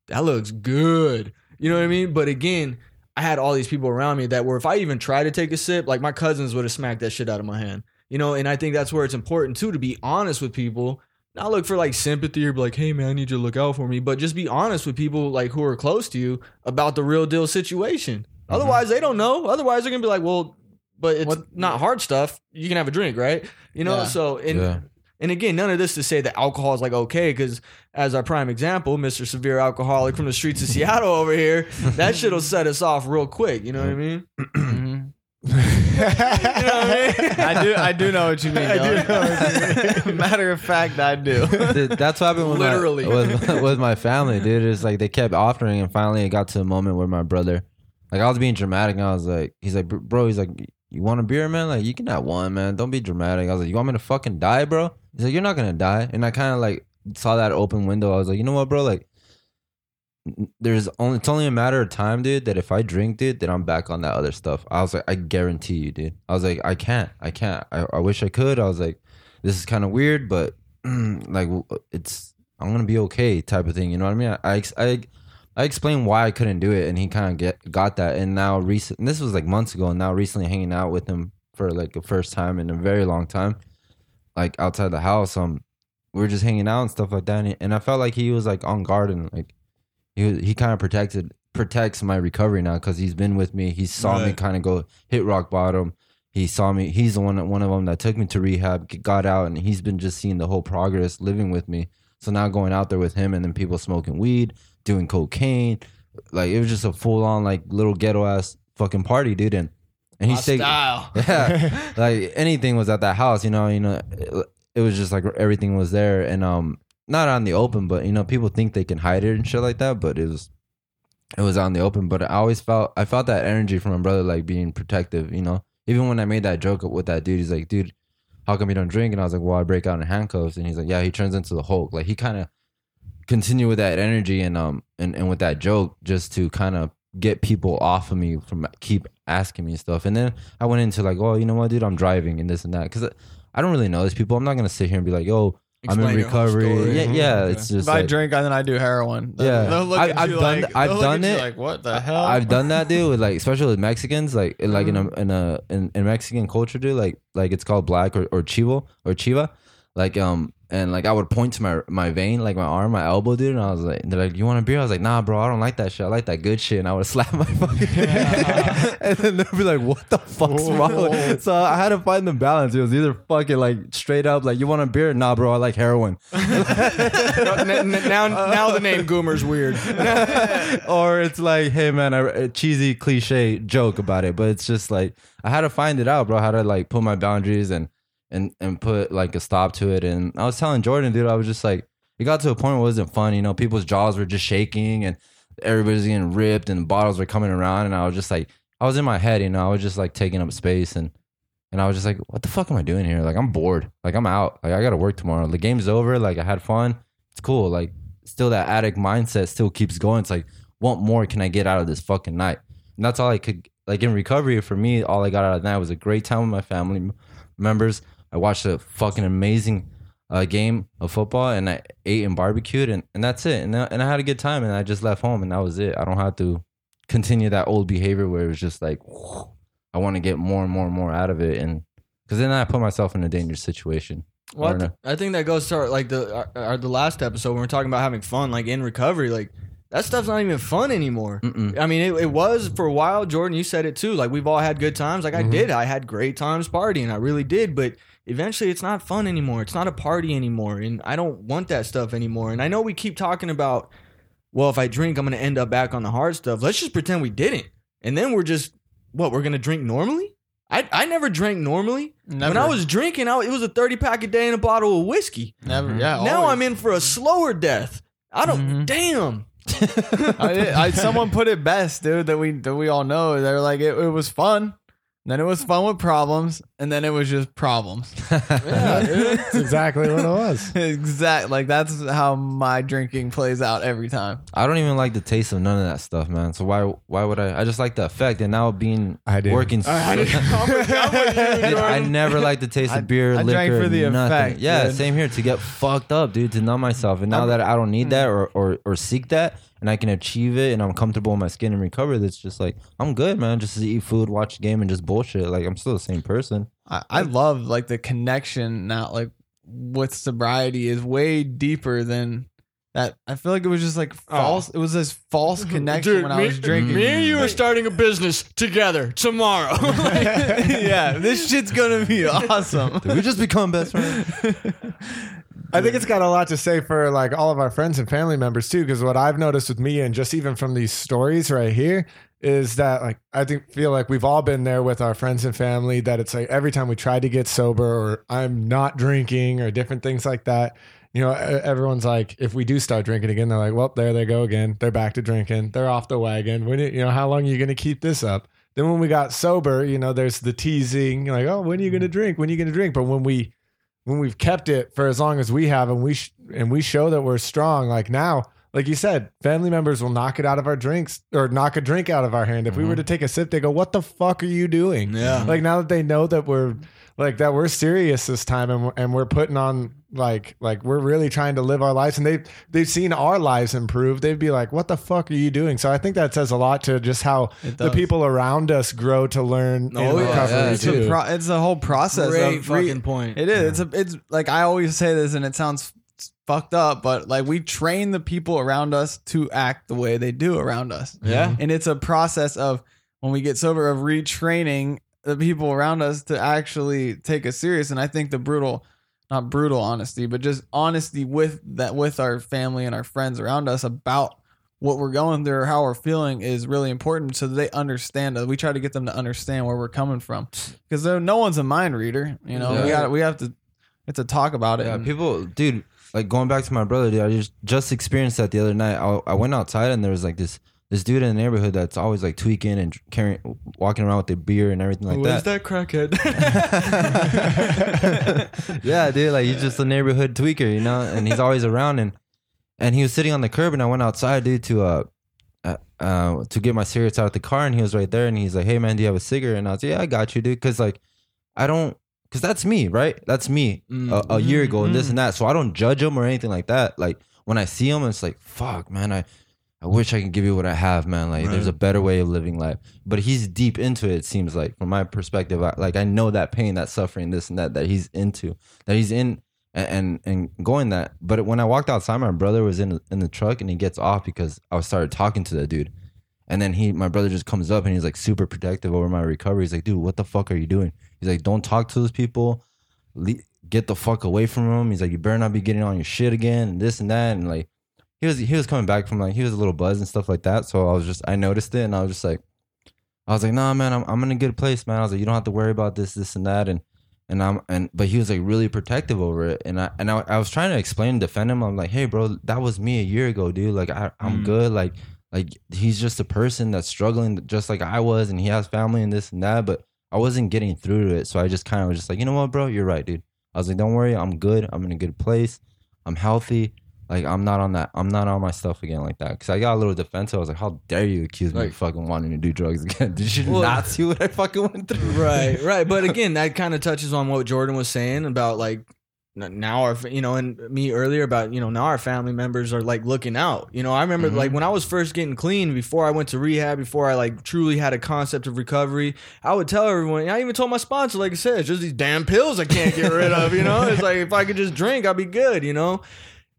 [SPEAKER 5] that looks good. You know what I mean? But again, I had all these people around me that were, if I even tried to take a sip, like my cousins would have smacked that shit out of my hand. You know, and I think that's where it's important too to be honest with people. Not look for like sympathy or be like, hey man, I need you to look out for me, but just be honest with people like who are close to you about the real deal situation. Mm-hmm. Otherwise, they don't know. Otherwise, they're gonna be like, well, but it's
[SPEAKER 6] What-
[SPEAKER 5] not hard stuff. You can have a drink, right? You know.
[SPEAKER 6] Yeah.
[SPEAKER 5] So and
[SPEAKER 7] Yeah.
[SPEAKER 5] And again, none of this to say that alcohol is like okay, because as our prime example, Mr. Severe Alcoholic from the streets of Seattle over here, that shit'll set us off real quick. You know what I mean? You know what I mean?
[SPEAKER 6] I do. I do know what you mean.
[SPEAKER 5] I do know what you mean.
[SPEAKER 6] Matter of fact, I do.
[SPEAKER 7] Dude, that's what happened with
[SPEAKER 5] Literally.
[SPEAKER 7] my, with, with my family, dude. It's like they kept offering, and finally it got to a moment where my brother, like I was being dramatic, and I was like, he's like, bro, he's like, you want a beer, man? Like you can have one, man. Don't be dramatic. I was like, you want me to fucking die, bro? He's like, you're not gonna die. And I kind of like saw that open window. I was like, you know what, bro? Like, there's only it's only a matter of time, dude. That if I drink, dude, then I'm back on that other stuff. I was like, I guarantee you, dude. I was like, I can't, I can't. I, I wish I could. I was like, this is kind of weird, but like it's I'm gonna be okay, type of thing. You know what I mean? I I I, explained why I couldn't do it, and he kind of get got that. And now recent, and this was like months ago, and now recently hanging out with him for like the first time in a very long time, like outside the house. Um, we were just hanging out and stuff like that, and, I felt like he was like on guard and like he he kind of protected protects my recovery now because he's been with me. He saw me kind of go hit rock bottom. He saw me. He's the one one of them that took me to rehab, got out, and he's been just seeing the whole progress living with me. So now going out there with him and then people smoking weed, doing cocaine, like it was just a full on like little ghetto ass fucking party, dude. And and he
[SPEAKER 5] My
[SPEAKER 7] said,
[SPEAKER 5] style.
[SPEAKER 7] yeah, like anything was at that house, you know. You know, it, it was just like everything was there, and um, not on the open, but you know, people think they can hide it and shit like that, but it was, it was on the open. But I always felt, I felt that energy from my brother, like being protective, you know. Even when I made that joke with that dude, he's like, dude, how come you don't drink? And I was like, well, I break out in handcuffs, and he's like, yeah, he turns into the Hulk. Like he kind of continue with that energy and um and, and with that joke just to kind of get people off of me from keep asking me stuff. And then I went into like, oh, you know what, dude, I'm driving and this and that because I don't really know these people. I'm not gonna sit here and be like, yo, I'm in
[SPEAKER 5] Explain your whole
[SPEAKER 7] recovery.
[SPEAKER 5] story.
[SPEAKER 7] Yeah, yeah. It's just
[SPEAKER 6] If I drink and then I do heroin.
[SPEAKER 7] Yeah.
[SPEAKER 6] they'll look
[SPEAKER 7] I-
[SPEAKER 6] at
[SPEAKER 7] I've
[SPEAKER 6] you
[SPEAKER 7] done-
[SPEAKER 6] like-
[SPEAKER 7] I've
[SPEAKER 6] look
[SPEAKER 7] done
[SPEAKER 6] at
[SPEAKER 7] it.
[SPEAKER 6] Like what the hell?
[SPEAKER 7] I've done that, dude. With like, especially with Mexicans, like like in
[SPEAKER 6] Mm-hmm.
[SPEAKER 7] a in a in, in Mexican culture, dude. Like like it's called black or, or chivo or chiva, like um and like I would point to my my vein, like my arm, my elbow, dude, and I was like, they're like, you want a beer? I was like, nah, bro, I don't like that shit. I like that good shit, and I would slap my fucking, and then they'd be like, what the fuck's wrong? with-" So I had to find the balance. It was either fucking like straight up, like you want a beer? Nah, bro, I like heroin.
[SPEAKER 5] Now, now the name Goomer's weird.
[SPEAKER 7] or it's like, hey man, a, a uh, cheesy cliche joke about it, but it's just like I had to find it out, bro. How to like put my boundaries and and and put like a stop to it. And I was telling Jordan, dude, I was just like, it got to a point where it wasn't fun. You know, people's jaws were just shaking and everybody's getting ripped and bottles were coming around, and I was just like, I was in my head, you know, I was just like taking up space and. And I was just like, what the fuck am I doing here? Like, I'm bored. Like, I'm out. Like, I got to work tomorrow. The game's over. Like, I had fun. It's cool. Like, still that addict mindset still keeps going. It's like, what more can I get out of this fucking night? And that's all I could like in recovery for me. All I got out of that was a great time with my family members. I watched a fucking amazing uh, game of football, and I ate and barbecued, and, and that's it. And I, and I had a good time, and I just left home, and that was it. I don't have to continue that old behavior where it was just like I want to get more and more and more out of it, and because then I put myself in a dangerous situation.
[SPEAKER 5] Well, I,
[SPEAKER 7] I
[SPEAKER 5] th- I think that goes to our, like the our, our, the last episode when we are talking about having fun, like in recovery. Like that stuff's not even fun anymore.
[SPEAKER 7] Mm-mm.
[SPEAKER 5] I mean, it, it was for a while. Jordan, you said it too. Like we've all had good times. Like I
[SPEAKER 7] Mm-hmm.
[SPEAKER 5] did. I had great times partying. I really did. But eventually, it's not fun anymore. It's not a party anymore, and I don't want that stuff anymore. And I know we keep talking about, well, if I drink, I'm gonna end up back on the hard stuff. Let's just pretend we didn't, and then we're just what we're gonna drink normally. I, I never drank normally. When I was drinking, I, it was a 30 pack a day and a bottle of whiskey.
[SPEAKER 6] Never. Yeah.
[SPEAKER 5] Now
[SPEAKER 6] always.
[SPEAKER 5] I'm in for a slower death. I don't.
[SPEAKER 6] Mhm.
[SPEAKER 5] Damn.
[SPEAKER 6] I, I, someone put it best, dude. That we that we all know. They're like it, it was fun. Then it was fun with problems, and then it was just problems.
[SPEAKER 5] Yeah, dude.
[SPEAKER 8] That's exactly what it was.
[SPEAKER 6] exactly. Like that's how my drinking plays out every time.
[SPEAKER 7] I don't even like the taste of none of that stuff, man. So why why would I? I just like the effect, and now being
[SPEAKER 8] I do.
[SPEAKER 7] working.
[SPEAKER 5] I, didn't- I'm I'm with you,
[SPEAKER 7] Dude, I
[SPEAKER 5] Jordan.
[SPEAKER 7] never liked the taste of beer,
[SPEAKER 6] I
[SPEAKER 7] liquor,
[SPEAKER 6] drank for the
[SPEAKER 7] nothing.
[SPEAKER 6] effect,
[SPEAKER 7] Yeah,
[SPEAKER 6] dude.
[SPEAKER 7] same here. To get fucked up, dude, to numb myself. And now
[SPEAKER 6] I'm-
[SPEAKER 7] that I don't need hmm. that or, or or seek that, and I can achieve it, and I'm comfortable in my skin and recover, that's just like I'm good, man. Just to eat food, watch the game, and just bullshit. Like I'm still the same person.
[SPEAKER 6] I, I love like the connection now, like with sobriety is way deeper than that. I feel like it was just like ah. false. It was this false connection
[SPEAKER 5] Dude,
[SPEAKER 6] when
[SPEAKER 5] me,
[SPEAKER 6] I was drinking.
[SPEAKER 5] Me and you are starting a business together tomorrow.
[SPEAKER 6] yeah, this shit's gonna be awesome.
[SPEAKER 7] Did we just become best friends?
[SPEAKER 8] I think it's got a lot to say for like all of our friends and family members too. Because what I've noticed with me, and just even from these stories right here, is that like I think feel like we've all been there with our friends and family. That it's like every time we try to get sober, or I'm not drinking, or different things like that. You know, everyone's like, if we do start drinking again, they're like, well, there they go again. They're back to drinking. They're off the wagon. When you know, how long are you going to keep this up? Then when we got sober, you know, there's the teasing, like, oh, when are you going to mm-hmm. drink? When are you going to drink? But when we when we've kept it for as long as we have and we sh- and we show that we're strong like now like you said family members will knock it out of our drinks or knock a drink out of our hand if we were mm-hmm. to take a sip they go what the fuck are you doing
[SPEAKER 5] Yeah. Mm-hmm.
[SPEAKER 8] like now that they know that we're like that we're serious this time and we're, and we're putting on like like we're really trying to live our lives and they've they've seen our lives improve they'd be like what the fuck are you doing so i think that says a lot to just how the people around us grow to learn
[SPEAKER 5] Oh,
[SPEAKER 8] in
[SPEAKER 5] yeah.
[SPEAKER 8] recovery
[SPEAKER 7] Yeah,
[SPEAKER 6] it's
[SPEAKER 8] too
[SPEAKER 6] a pro- it's a whole process.
[SPEAKER 5] Great
[SPEAKER 6] of re-
[SPEAKER 5] fucking point.
[SPEAKER 6] It is. It's a. It's like I always say this, and it sounds fucked up, but like we train the people around us to act the way they do around us.
[SPEAKER 5] Yeah.
[SPEAKER 6] and it's a process of when we get sober of retraining the people around us to actually take us serious. And I think the brutal, not brutal honesty, but just honesty with that with our family and our friends around us about what we're going through or how we're feeling is really important so they understand us. We try to get them to understand where we're coming from because no one's a mind reader. You know, we got we have to have to talk about it.
[SPEAKER 7] Yeah, people, dude. Like going back to my brother, dude. I just just experienced that the other night. I, I went outside and there was like this this dude in the neighborhood that's always like tweaking and carrying, walking around with the beer and everything like
[SPEAKER 5] Who
[SPEAKER 7] that.
[SPEAKER 5] is that crackhead?
[SPEAKER 7] yeah, dude. Like he's just a neighborhood tweaker, you know, and he's always around. And and he was sitting on the curb, and I went outside, dude, to uh, uh, uh to get my cigarettes out of the car, and he was right there, and he's like, "Hey, man, do you have a cigarette?" And I was, like, "Yeah, I got you, dude," because like I don't because that's me, right? That's me
[SPEAKER 5] Mm.
[SPEAKER 7] a, a year ago and this and that. So I don't judge him or anything like that. Like when I see him, it's like, fuck, man, I, I wish I could give you what I have, man. Like there's a better way of living life. But he's deep into it. It seems like from my perspective, I, like I know that pain, that suffering, this and that that he's into, that he's in. And, and and going that, but when I walked outside, my brother was in in the truck, and he gets off because I started talking to that dude, and then he, my brother, just comes up and he's like super protective over my recovery. He's like, dude, what the fuck are you doing? He's like, don't talk to those people. Le- get the fuck away from them. He's like, you better not be getting on your shit again and this and that. And like, he was he was coming back from like he was a little buzz and stuff like that. So I was just I noticed it and I was just like, I was like, nah, man, I'm I'm in a good place, man. I was like, you don't have to worry about this, this and that, and and I'm and but he was like really protective over it, and I and I, I was trying to explain and defend him. I'm like, hey, bro, that was me a year ago, dude. Like I I'm
[SPEAKER 5] Mm.
[SPEAKER 7] good. Like like he's just a person that's struggling just like I was, and he has family and this and that, but I wasn't getting through to it. So I just kind of was just like, you know what, bro, you're right, dude. I was like, don't worry, I'm good. I'm in a good place. I'm healthy. Like I'm not on that. I'm not on my stuff again like that. Cause I got a little defensive. I was like, how dare you accuse me
[SPEAKER 5] Like-
[SPEAKER 7] of fucking wanting to do drugs again? Did you
[SPEAKER 5] Well-
[SPEAKER 7] not see what I fucking went through?
[SPEAKER 5] right right but again that kind of touches on what jordan was saying about like now our you know and me earlier about you know now our family members are like looking out. You know i remember
[SPEAKER 7] Mhm.
[SPEAKER 5] like when i was first getting clean before i went to rehab before i like truly had a concept of recovery i would tell everyone i even told my sponsor like i said it's just these damn pills i can't get rid of you know? It's like if i could just drink i'd be good you know?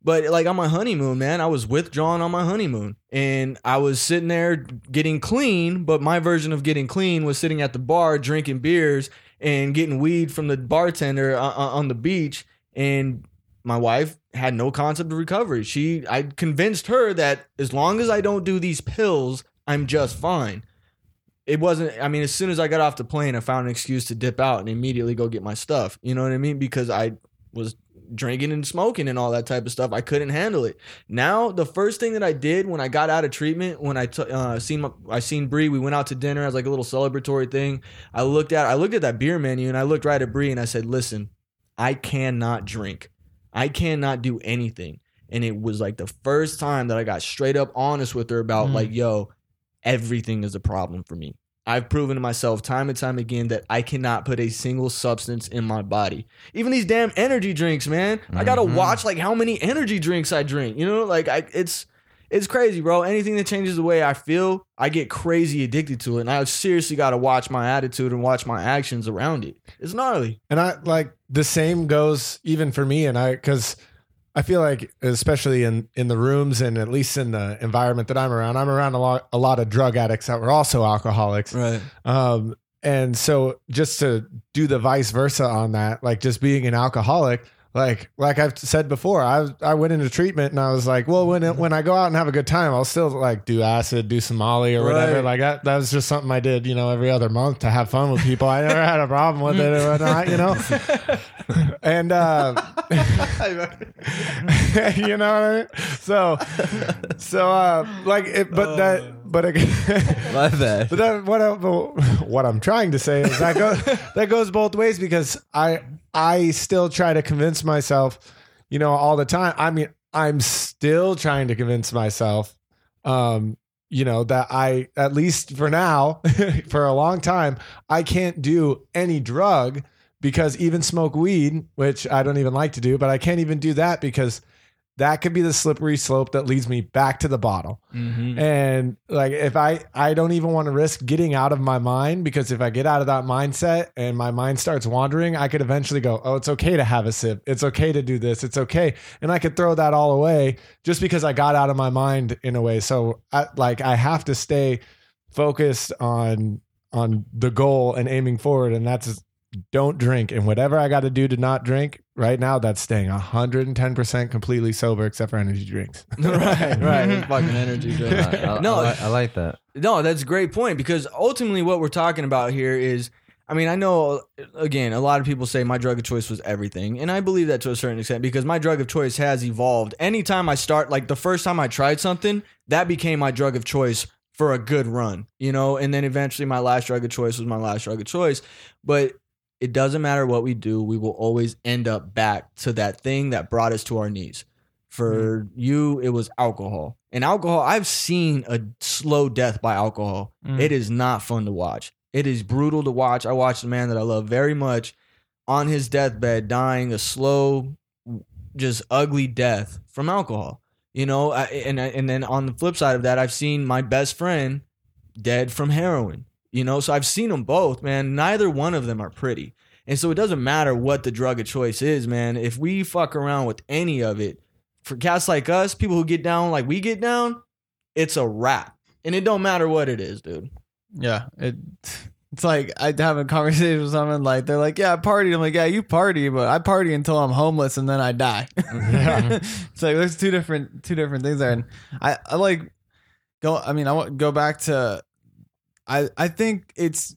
[SPEAKER 5] But like on my honeymoon, man, I was with John on my honeymoon. And I was sitting there getting clean, but my version of getting clean was sitting at the bar drinking beers and getting weed from the bartender on, on the beach and my wife had no concept of recovery. She I convinced her that as long as I don't do these pills, I'm just fine. It wasn't I mean as soon as I got off the plane, I found an excuse to dip out and immediately go get my stuff. You know what I mean? Because I was drinking and smoking and all that type of stuff. I couldn't handle it. Now, the first thing that I did when I got out of treatment, when I t- uh, seen my, I seen Bree, we went out to dinner as like a little celebratory thing. I looked at I looked at that beer menu and I looked right at Bree and I said, "Listen, I cannot drink. I cannot do anything." And it was like the first time that I got straight up honest with her about
[SPEAKER 6] Mm.
[SPEAKER 5] like, "Yo, everything is a problem for me." I've proven to myself time and time again that I cannot put a single substance in my body. Even these damn energy drinks, man. I gotta
[SPEAKER 7] Mhm.
[SPEAKER 5] watch like how many energy drinks I drink. You know, like I it's it's crazy, bro. Anything that changes the way I feel, I get crazy addicted to it. And I seriously gotta watch my attitude and watch my actions around it. It's gnarly.
[SPEAKER 8] And I like the same goes even for me. And I, cause I feel like, especially in, in the rooms and at least in the environment that I'm around, I'm around a lot, a lot of drug addicts that were also alcoholics.
[SPEAKER 5] Right.
[SPEAKER 8] Um, and so just to do the vice versa on that, like just being an alcoholic, like like I've said before, I I went into treatment and I was like, well, when it, when I go out and have a good time, I'll still like do acid, do some Molly or whatever.
[SPEAKER 5] Right.
[SPEAKER 8] Like that, that was just something I did, you know, every other month to have fun with people. I never had a problem with it or whatnot, you know. and uh, you know what I mean? So so uh, like, it, but that, but again.
[SPEAKER 7] My bad.
[SPEAKER 8] But that, what, I, what I'm trying to say is that go, that goes both ways because I I still try to convince myself, you know, all the time. I mean, I'm still trying to convince myself, um, you know, that I at least for now, for a long time, I can't do any drug because even smoke weed, which I don't even like to do, but I can't even do that because that could be the slippery slope that leads me back to the bottle.
[SPEAKER 5] Mm-hmm.
[SPEAKER 8] And like if I I don't even want to risk getting out of my mind because if I get out of that mindset and my mind starts wandering, I could eventually go, "Oh, it's okay to have a sip. It's okay to do this. It's okay." And I could throw that all away just because I got out of my mind in a way. So I, like I have to stay focused on on the goal and aiming forward and that's don't drink and whatever I got to do to not drink right now that's staying 110% completely sober except for energy drinks.
[SPEAKER 5] right, right. Fucking energy drink.
[SPEAKER 7] I, I,
[SPEAKER 5] No.
[SPEAKER 7] I, like- I like that.
[SPEAKER 5] No, that's a great point because ultimately what we're talking about here is I mean, I know again, a lot of people say my drug of choice was everything, and I believe that to a certain extent because my drug of choice has evolved. Anytime I start like the first time I tried something, that became my drug of choice for a good run, you know, and then eventually my last drug of choice was my last drug of choice. But it doesn't matter what we do, we will always end up back to that thing that brought us to our knees. For you, it was alcohol. And alcohol, I've seen a slow death by alcohol.
[SPEAKER 6] Mm.
[SPEAKER 5] It is not fun to watch. It is brutal to watch. I watched a man that I love very much on his deathbed dying a slow, just ugly death from alcohol. You know, I, and and then on the flip side of that, I've seen my best friend dead from heroin. You know, so I've seen them both, man. Neither one of them are pretty. And so it doesn't matter what the drug of choice is, man. If we fuck around with any of it, for cats like us, people who get down like we get down, it's a wrap. And it don't matter what it is, dude.
[SPEAKER 6] Yeah, it. It's like I have a conversation with someone like they're like, "Yeah, I party." I'm like, "Yeah, you party, but I party until I'm homeless and then I die." Mm-hmm. it's like there's two different two different things there, and I I like go. I mean, I want go back to. I I think it's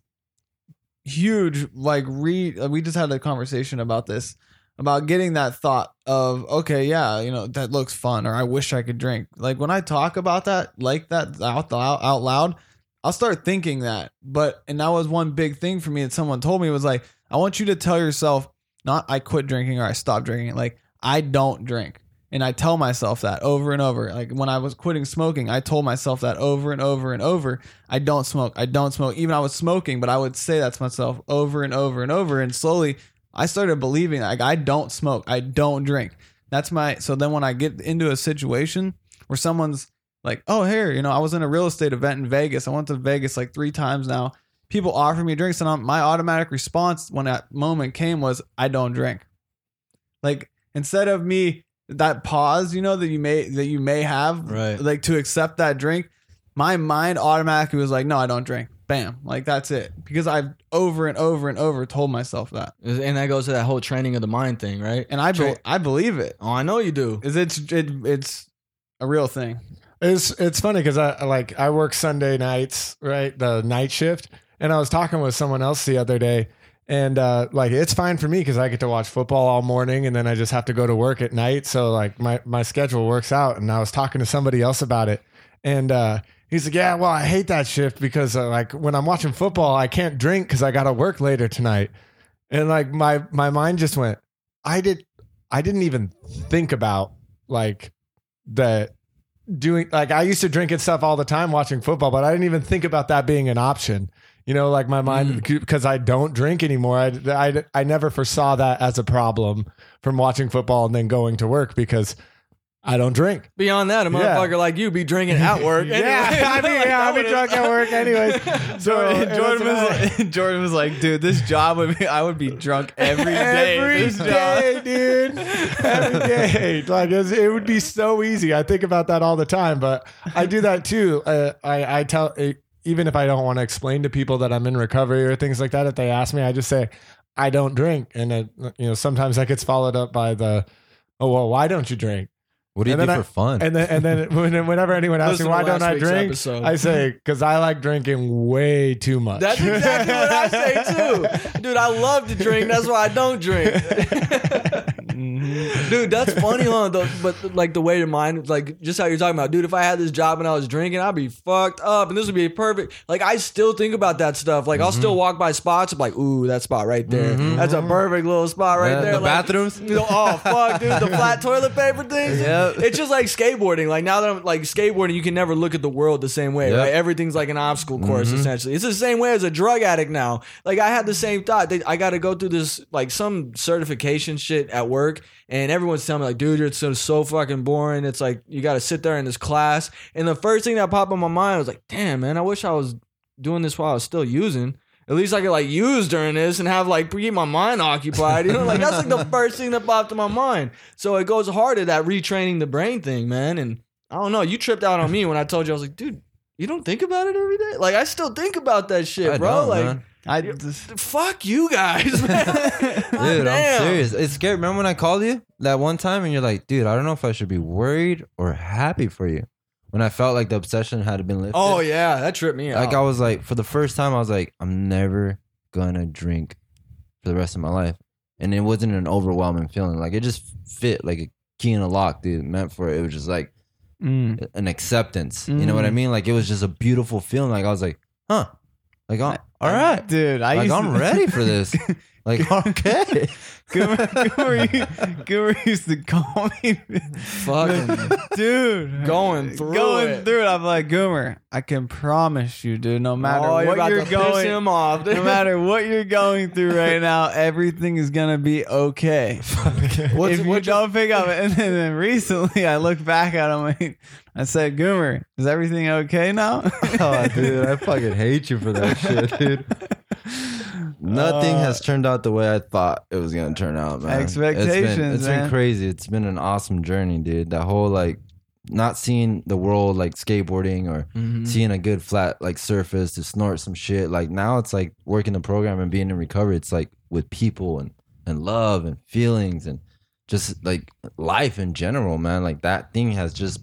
[SPEAKER 6] huge. Like re we just had a conversation about this about getting that thought of okay, yeah, you know that looks fun, or I wish I could drink. Like when I talk about that like that out out, out loud. I'll start thinking that. But and that was one big thing for me that someone told me was like, I want you to tell yourself not I quit drinking or I stopped drinking. Like I don't drink. And I tell myself that over and over. Like when I was quitting smoking, I told myself that over and over and over. I don't smoke. I don't smoke. Even I was smoking, but I would say that to myself over and over and over. And slowly I started believing like I don't smoke. I don't drink. That's my so then when I get into a situation where someone's like, oh, here, you know, I was in a real estate event in Vegas. I went to Vegas like three times now. People offer me drinks, and I'm, my automatic response when that moment came was, I don't drink. Like instead of me that pause, you know, that you may that you may have,
[SPEAKER 5] Right.
[SPEAKER 6] like to accept that drink, my mind automatically was like, no, I don't drink. Bam, like that's it. Because I've over and over and over told myself that,
[SPEAKER 5] And that goes to that whole training of the mind thing, right?
[SPEAKER 6] and I be- I believe it.
[SPEAKER 5] Oh, I know you do.
[SPEAKER 6] Is it's it, it's a real thing.
[SPEAKER 8] It's it's funny because I like I work Sunday nights, right? The night shift, and I was talking with someone else the other day, and uh, like it's fine for me because I get to watch football all morning, and then I just have to go to work at night. So like my my schedule works out. And I was talking to somebody else about it, and uh, he's like, "Yeah, well, I hate that shift because uh, like when I'm watching football, I can't drink because I got to work later tonight." And like my my mind just went, I did I didn't even think about like that doing like I used to drink and stuff all the time watching football, but I didn't even think about that being an option. You know, like my mind because I don't drink anymore. I, I I never foresaw that as a problem from watching football and then going to work because I don't drink.
[SPEAKER 5] Beyond that, a
[SPEAKER 8] Yeah.
[SPEAKER 5] motherfucker like you be drinking at work.
[SPEAKER 8] Yeah,
[SPEAKER 5] anyway.
[SPEAKER 8] I mean, yeah, I'll be drunk at work anyways. So
[SPEAKER 6] Jordan,
[SPEAKER 8] and
[SPEAKER 6] Jordan
[SPEAKER 8] it's
[SPEAKER 6] was like, Jordan was like, dude, this job would be, I would be drunk every day.
[SPEAKER 8] Every
[SPEAKER 6] job.
[SPEAKER 8] dude. Every day. Like it would be so easy. I think about that all the time, but I do that too. Uh, I I tell even if I don't want to explain to people that I'm in recovery or things like that. If they ask me, I just say I don't drink, and it, you know sometimes that gets followed up by the oh well, why don't you drink?
[SPEAKER 7] What do you
[SPEAKER 8] And
[SPEAKER 7] do
[SPEAKER 8] then
[SPEAKER 7] for
[SPEAKER 8] I-
[SPEAKER 7] fun?
[SPEAKER 8] And then and then when- whenever anyone asks
[SPEAKER 5] Listen
[SPEAKER 8] me why don't I drink,
[SPEAKER 5] episode.
[SPEAKER 8] I say because I like drinking way too much.
[SPEAKER 5] That's exactly what I say too. Dude, I love to drink. That's why I don't drink. Dude, that's funny, huh? The, but like the way your mind, like just how you're talking about, dude. If I had this job and I was drinking, I'd be fucked up, and this would be perfect. Like I still think about that stuff. Like I'll still mm-hmm. walk by spots. I'm like, ooh, that spot right there. Mm-hmm. That's a perfect little spot right
[SPEAKER 7] Yeah,
[SPEAKER 5] there.
[SPEAKER 7] the
[SPEAKER 5] Like,
[SPEAKER 7] bathrooms?
[SPEAKER 5] you know, oh fuck, dude, the flat toilet paper things.
[SPEAKER 7] Yep.
[SPEAKER 5] It's just like skateboarding. Like now that I'm like skateboarding, you can never look at the world the same way,
[SPEAKER 7] Yep.
[SPEAKER 5] right? Everything's like an obstacle course mm-hmm. essentially. It's the same way as a drug addict now. Like I had the same thought. They, I got to go through this like some certification shit at work, and everyone's telling me like, dude, it's so so fucking boring. It's like you got to sit there in this class, and the first thing that popped in my mind was like, damn man, I wish I was doing this while I was still using. At least I could like use during this and have like keep my mind occupied. You know, like that's like the first thing that popped in my mind. So it goes hard at that retraining the brain thing, man. And I don't know, you tripped out on me when I told you I was like, dude, you don't think about it every day? Like I still think about that shit,
[SPEAKER 7] I
[SPEAKER 5] bro. like
[SPEAKER 7] man.
[SPEAKER 6] I just,
[SPEAKER 5] fuck you guys, man.
[SPEAKER 7] Dude, I'm serious. It's scary. Remember when I called you that one time and you're like, dude, I don't know if I should be worried or happy for you. When I felt like the obsession had been lifted.
[SPEAKER 5] Oh yeah, that tripped me out.
[SPEAKER 7] Like I was like, for the first time, I was like, I'm never gonna drink for the rest of my life. And it wasn't an overwhelming feeling. Like it just fit like a key in a lock, dude. Meant for it. It was just like mm. an acceptance. You know what I mm. mean? Like it was just a beautiful feeling. Like I was like, huh. Like I, All right,
[SPEAKER 9] dude. I
[SPEAKER 7] like
[SPEAKER 9] used
[SPEAKER 7] I'm
[SPEAKER 9] to,
[SPEAKER 7] ready for this. Like okay,
[SPEAKER 9] Goomer, Goomer, Goomer used to call me,
[SPEAKER 5] Fucking
[SPEAKER 9] dude.
[SPEAKER 5] going through
[SPEAKER 9] going
[SPEAKER 5] it.
[SPEAKER 9] through it. I'm like, Goomer, I can promise you, dude. No oh, matter
[SPEAKER 5] oh, you're
[SPEAKER 9] what you're going,
[SPEAKER 5] him off.
[SPEAKER 9] no matter what you're going through right now, everything is gonna be okay.
[SPEAKER 5] What's-
[SPEAKER 9] if you don't pick up, and then, then recently I look back at him. and I said, "Goomer, is everything okay now?"
[SPEAKER 7] oh, dude, I fucking hate you for that shit, dude. Nothing
[SPEAKER 9] Uh,
[SPEAKER 7] has turned out the way I thought it was gonna turn out, man. Expectations it's been, it's been crazy. It's been an awesome journey, dude. That whole like not seeing the world like skateboarding or
[SPEAKER 5] Mhm.
[SPEAKER 7] seeing a good flat like surface to snort some shit. Like now it's like working the program and being in recovery. It's like with people and and love and feelings and just like life in general, man. Like that thing has just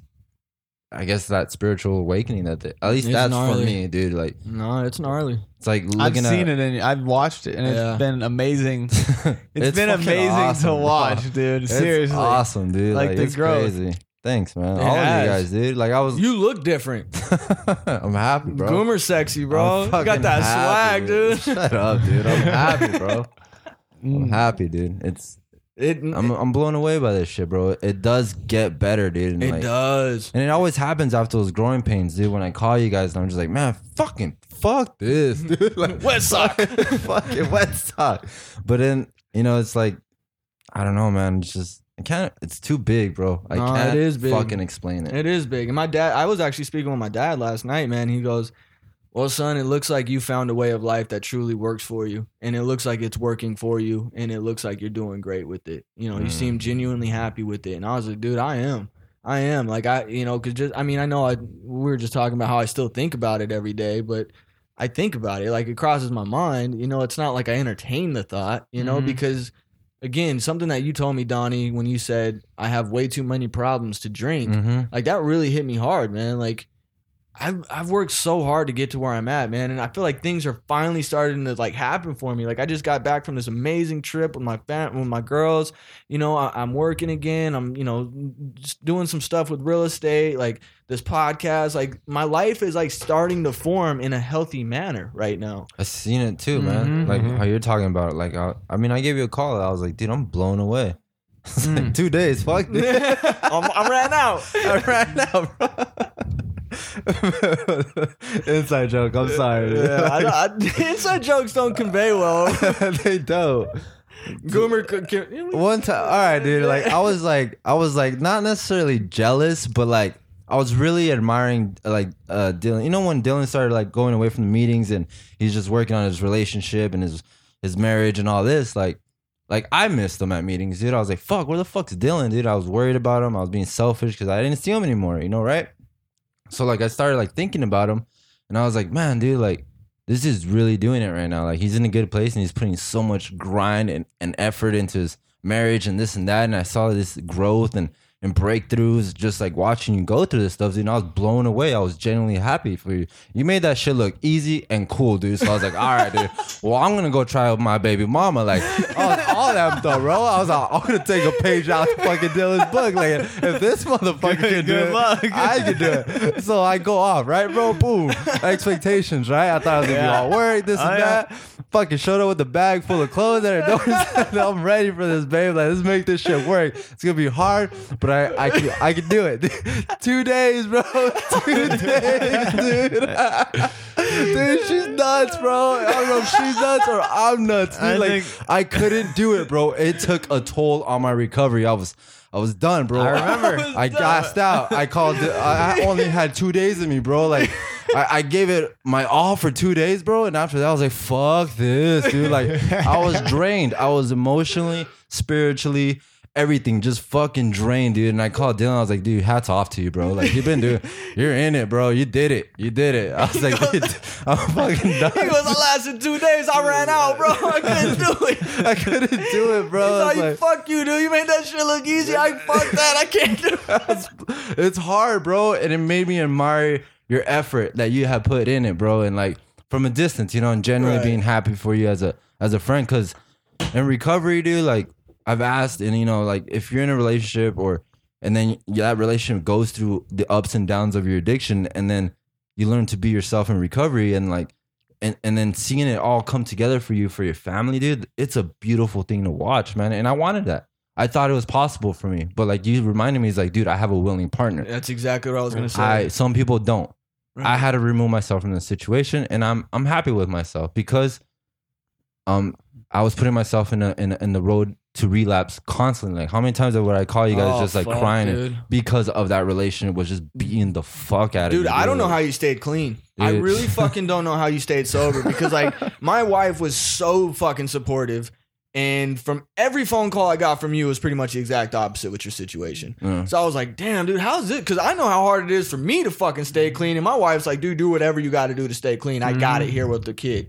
[SPEAKER 7] I guess that spiritual awakening that they, at least
[SPEAKER 5] It's
[SPEAKER 7] that's
[SPEAKER 5] gnarly.
[SPEAKER 7] for me, dude. Like
[SPEAKER 5] No, it's gnarly.
[SPEAKER 7] it's like looking
[SPEAKER 9] I've seen
[SPEAKER 7] at,
[SPEAKER 9] it and I've watched it, and
[SPEAKER 5] Yeah.
[SPEAKER 9] it's been amazing. It's been
[SPEAKER 7] fucking
[SPEAKER 9] amazing
[SPEAKER 7] awesome,
[SPEAKER 9] to
[SPEAKER 7] bro.
[SPEAKER 9] watch, dude.
[SPEAKER 7] It's
[SPEAKER 9] Seriously,
[SPEAKER 7] awesome, dude.
[SPEAKER 9] Like
[SPEAKER 7] Like,
[SPEAKER 9] the
[SPEAKER 7] it's
[SPEAKER 9] growth.
[SPEAKER 7] crazy. Thanks, man.
[SPEAKER 5] It
[SPEAKER 7] All
[SPEAKER 5] has.
[SPEAKER 7] of you guys, dude. Like I was,
[SPEAKER 5] You look different.
[SPEAKER 7] I'm happy, bro.
[SPEAKER 5] Goomer sexy, bro.
[SPEAKER 7] I'm
[SPEAKER 5] You got
[SPEAKER 7] fucking
[SPEAKER 5] that
[SPEAKER 7] happy,
[SPEAKER 5] swag, dude.
[SPEAKER 7] Shut up, dude. I'm happy, bro. I'm
[SPEAKER 5] Mm.
[SPEAKER 7] happy, dude. It's
[SPEAKER 5] It,
[SPEAKER 7] I'm I'm blown away by this shit, bro. It does get better, dude. And
[SPEAKER 5] it
[SPEAKER 7] like,
[SPEAKER 5] does.
[SPEAKER 7] And it always happens after those growing pains, dude. When I call you guys, and I'm just like, man, fucking fuck this, dude. Like
[SPEAKER 5] Wet sock.
[SPEAKER 7] fucking wet sock. But then you know, it's like, I don't know, man. It's just I can't. It's too big, bro. I
[SPEAKER 5] No,
[SPEAKER 7] can't
[SPEAKER 5] it is big.
[SPEAKER 7] fucking explain it.
[SPEAKER 5] It is big. And my dad, I was actually speaking with my dad last night, man. He goes, Well, son, it looks like you found a way of life that truly works for you. And it looks like it's working for you. And it looks like you're doing great with it. You know, you
[SPEAKER 7] Mm.
[SPEAKER 5] seem genuinely happy with it. And I was like, Dude, I am. I am. Like, I, you know, cause just, I mean, I know I, we were just talking about how I still think about it every day, but I think about it. Like, it crosses my mind. You know, it's not like I entertain the thought, you know,
[SPEAKER 9] Mhm.
[SPEAKER 5] because again, something that you told me, Donnie, when you said, I have way too many problems to drink
[SPEAKER 7] Mm-hmm.
[SPEAKER 5] like that really hit me hard, man. Like I've I've worked so hard to get to where I'm at, man, and I feel like things are finally starting to like happen for me. Like I just got back from this amazing trip with my fam- with my girls. You know, I, I'm working again. I'm you know just doing some stuff with real estate, like this podcast. Like my life is like starting to form in a healthy manner right now.
[SPEAKER 7] I seen it too, man.
[SPEAKER 5] Mhm.
[SPEAKER 7] Like
[SPEAKER 8] Mhm.
[SPEAKER 7] how you're talking about it. Like I, I mean, I gave you a call. I was like, dude, I'm blown away.
[SPEAKER 5] Mm.
[SPEAKER 7] like two days. Fuck this.
[SPEAKER 5] I'm, I ran out.
[SPEAKER 7] I ran out, bro. Inside joke. I'm sorry.
[SPEAKER 5] Yeah, I, I, inside jokes don't convey well.
[SPEAKER 7] they don't.
[SPEAKER 5] Goomer,
[SPEAKER 7] One time, all right, dude. Like I was like, I was like, not necessarily jealous, but like I was really admiring like uh Dylan. You know when Dylan started like going away from the meetings and he's just working on his relationship and his his marriage and all this. Like, like I missed him at meetings, dude. I was like, fuck, where the fuck's Dylan, dude? I was worried about him. I was being selfish because I didn't see him anymore. You know, right? So like I started like thinking about him, and I was like, man, dude, like this is really doing it right now. Like he's in a good place and he's putting so much grind and, and effort into his marriage and this and that. And I saw this growth and, and breakthroughs just like watching you go through this stuff. Dude, and I was blown away. I was genuinely happy for you. You made that shit look easy and cool, dude. So I was like, all right, dude. Well, I'm gonna go try with my baby mama. Like I was all that though, bro. I was like, I'm gonna take a page out of fucking Dylan's book. Like if this motherfucker can do
[SPEAKER 9] Good
[SPEAKER 7] it,
[SPEAKER 9] luck.
[SPEAKER 7] I can do it. So I go off, right, bro? Boom. Expectations, right? I thought I was gonna
[SPEAKER 9] Yeah.
[SPEAKER 7] be all worried, this
[SPEAKER 9] Oh,
[SPEAKER 7] and
[SPEAKER 9] yeah.
[SPEAKER 7] that. Fucking showed up with a bag full of clothes and I noticed I'm ready for this, babe. Like, let's make this shit work. It's gonna be hard, but I I can I can do it. Two days, bro. Two days, dude. dude, she's nuts, bro. I don't know if she's nuts or I'm nuts. Dude.
[SPEAKER 9] I
[SPEAKER 7] like
[SPEAKER 9] think-
[SPEAKER 7] I couldn't do it, bro. It took a toll on my recovery. I was I was done, bro.
[SPEAKER 9] I remember.
[SPEAKER 7] I gassed out. I called. it- I I only had two days in me, bro. Like, I, I gave it my all for two days, bro. And after that, I was like, "Fuck this, dude!" Like, I was drained. I was emotionally, spiritually, everything, just fucking drained, dude. And I called Dylan. I was like, "Dude, hats off to you, bro. Like, you've been doing. You're in it, bro. You did it. You did it." I was like, dude, "I'm fucking done."
[SPEAKER 5] He goes, I lasted two days. I ran out, bro. I couldn't do it.
[SPEAKER 7] I couldn't do it, bro.
[SPEAKER 5] He's like,
[SPEAKER 7] like,
[SPEAKER 5] fuck you, dude. You made that shit look easy. I fuck that. I can't do it.
[SPEAKER 7] it's hard, bro, and it made me admire your effort that you have put in it, bro, and like from a distance, you know, and genuinely
[SPEAKER 5] Right.
[SPEAKER 7] being happy for you as a as a friend. Because in recovery, dude, like I've asked, and you know, like if you're in a relationship or and then that relationship goes through the ups and downs of your addiction, and then you learn to be yourself in recovery, and like and and then seeing it all come together for you for your family, dude, it's a beautiful thing to watch, man. And I wanted that. I thought it was possible for me, but like you reminded me, it's like, dude, I have a willing partner.
[SPEAKER 5] That's exactly what I was gonna say.
[SPEAKER 7] I some people don't. I had to remove myself from the situation, and I'm I'm happy with myself because um I was putting myself in a in, a, in the road to relapse constantly. Like how many times would I call you guys
[SPEAKER 5] Oh,
[SPEAKER 7] just like
[SPEAKER 5] fuck,
[SPEAKER 7] crying
[SPEAKER 5] dude.
[SPEAKER 7] because of that relationship was just beating the fuck out of you?
[SPEAKER 5] Dude,
[SPEAKER 7] you.
[SPEAKER 5] I don't know how you stayed clean. I
[SPEAKER 7] Dude.
[SPEAKER 5] really fucking don't know how you stayed sober because like my wife was so fucking supportive. And from every phone call I got from you it was pretty much the exact opposite with your situation.
[SPEAKER 7] Yeah.
[SPEAKER 5] So I was like, damn, dude, how's it? Because I know how hard it is for me to fucking stay clean. And my wife's like, dude, do whatever you got to do to stay clean. I got it mm. here with the kid.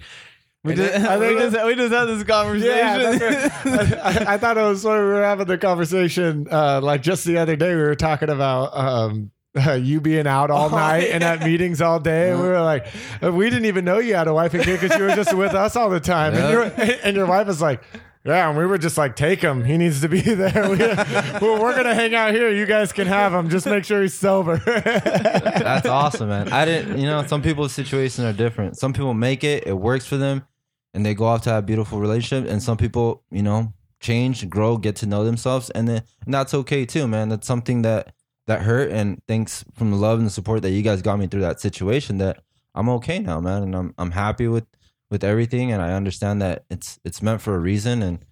[SPEAKER 6] We just,
[SPEAKER 5] then-
[SPEAKER 6] we, just, we just had this conversation.
[SPEAKER 8] Yeah, right. I, I thought it was when we were having the conversation. Uh, like just the other day, we were talking about um, uh, you being out all
[SPEAKER 5] Oh,
[SPEAKER 8] night and at meetings all day. And we were like, uh, we didn't even know you had a wife and kid because you were just with us all the time. And, your and your wife is like. Yeah, and we were just like, take him. He needs to be there. We, we're we're gonna hang out here. You guys can have him. Just make sure he's sober.
[SPEAKER 7] That's awesome, man. I didn't, you know, some people's situations are different. Some people make it, it works for them, and they go off to have a beautiful relationship. And some people, you know, change, grow, get to know themselves, and then and that's okay too, man. That's something that that hurt, and thanks from the love and the support that you guys got me through that situation. That I'm okay now, man, and I'm I'm happy with with everything, and I understand that it's it's meant for a reason, and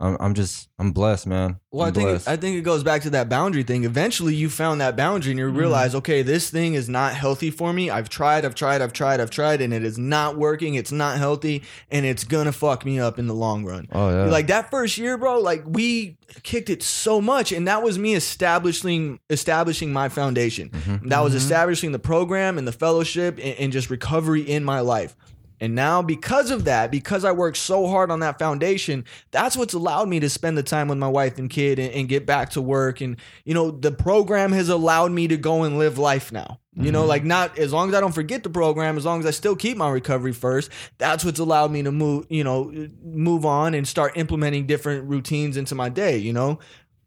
[SPEAKER 7] I'm I'm just I'm blessed, man.
[SPEAKER 5] Well, I
[SPEAKER 7] I'm
[SPEAKER 5] think
[SPEAKER 7] blessed.
[SPEAKER 5] I think it goes back to that boundary thing. Eventually, you found that boundary, and you mm-hmm. realize, okay, this thing is not healthy for me. I've tried, I've tried, I've tried, I've tried, and it is not working. It's not healthy, and it's gonna fuck me up in the long run.
[SPEAKER 7] oh yeah,
[SPEAKER 5] Like that first year, bro. Like we kicked it so much, and that was me establishing establishing my foundation. Mm-hmm. That was mm-hmm. establishing the program and the fellowship and, and just recovery in my life. And now, because of that, because I worked so hard on that foundation, that's what's allowed me to spend the time with my wife and kid and, and get back to work. And, you know, the program has allowed me to go and live life now. You know, mm-hmm. like not as long as I don't forget the program, as long as I still keep my recovery first, that's what's allowed me to move, you know, move on and start implementing different routines into my day, you know?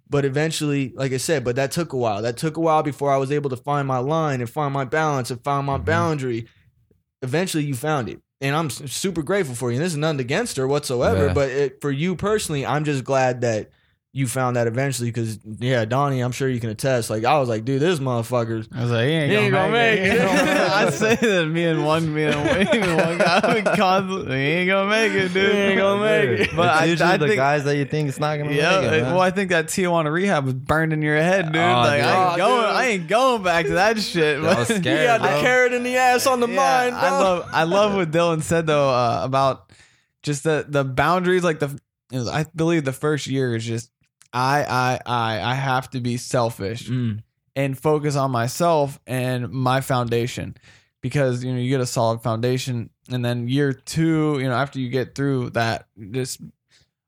[SPEAKER 5] But eventually, like I said, but that took a while. That took a while before I was able to find my line and find my balance and find my mm-hmm. boundary. Eventually, you found it. And I'm super grateful for you. And this is nothing against her whatsoever.
[SPEAKER 7] Yeah.
[SPEAKER 5] But it, for you personally, I'm just glad that you found that eventually. Because, yeah, Donnie, I'm sure you can attest. Like, I was like, dude, this motherfucker's.
[SPEAKER 6] I was like, he ain't,
[SPEAKER 5] He ain't
[SPEAKER 6] gonna,
[SPEAKER 5] gonna
[SPEAKER 6] make,
[SPEAKER 5] make
[SPEAKER 6] it.
[SPEAKER 5] it.
[SPEAKER 6] I'd say that me and one, me and one guy would constantly, he ain't gonna make it, dude.
[SPEAKER 5] He ain't gonna make it.
[SPEAKER 6] But
[SPEAKER 7] it's
[SPEAKER 6] I,
[SPEAKER 7] usually
[SPEAKER 6] I
[SPEAKER 7] the
[SPEAKER 6] think,
[SPEAKER 7] guys that you think it's not gonna
[SPEAKER 6] yeah.
[SPEAKER 7] make it. man.
[SPEAKER 6] well, I think that Tijuana rehab was burned in your head, dude.
[SPEAKER 7] Oh,
[SPEAKER 6] like
[SPEAKER 7] dude.
[SPEAKER 6] I ain't
[SPEAKER 5] Oh,
[SPEAKER 6] going,
[SPEAKER 5] dude.
[SPEAKER 6] I ain't going back to that shit.
[SPEAKER 7] I
[SPEAKER 6] but-
[SPEAKER 7] was scared,
[SPEAKER 5] He had the carrot in the ass on the
[SPEAKER 6] Yeah,
[SPEAKER 5] mind, bro.
[SPEAKER 6] I love I love what Dylan said though uh, about just the the boundaries. Like the I believe the first year is just I I I I have to be selfish
[SPEAKER 5] Mm.
[SPEAKER 6] and focus on myself and my foundation because you know you get a solid foundation and then year two you know after you get through that just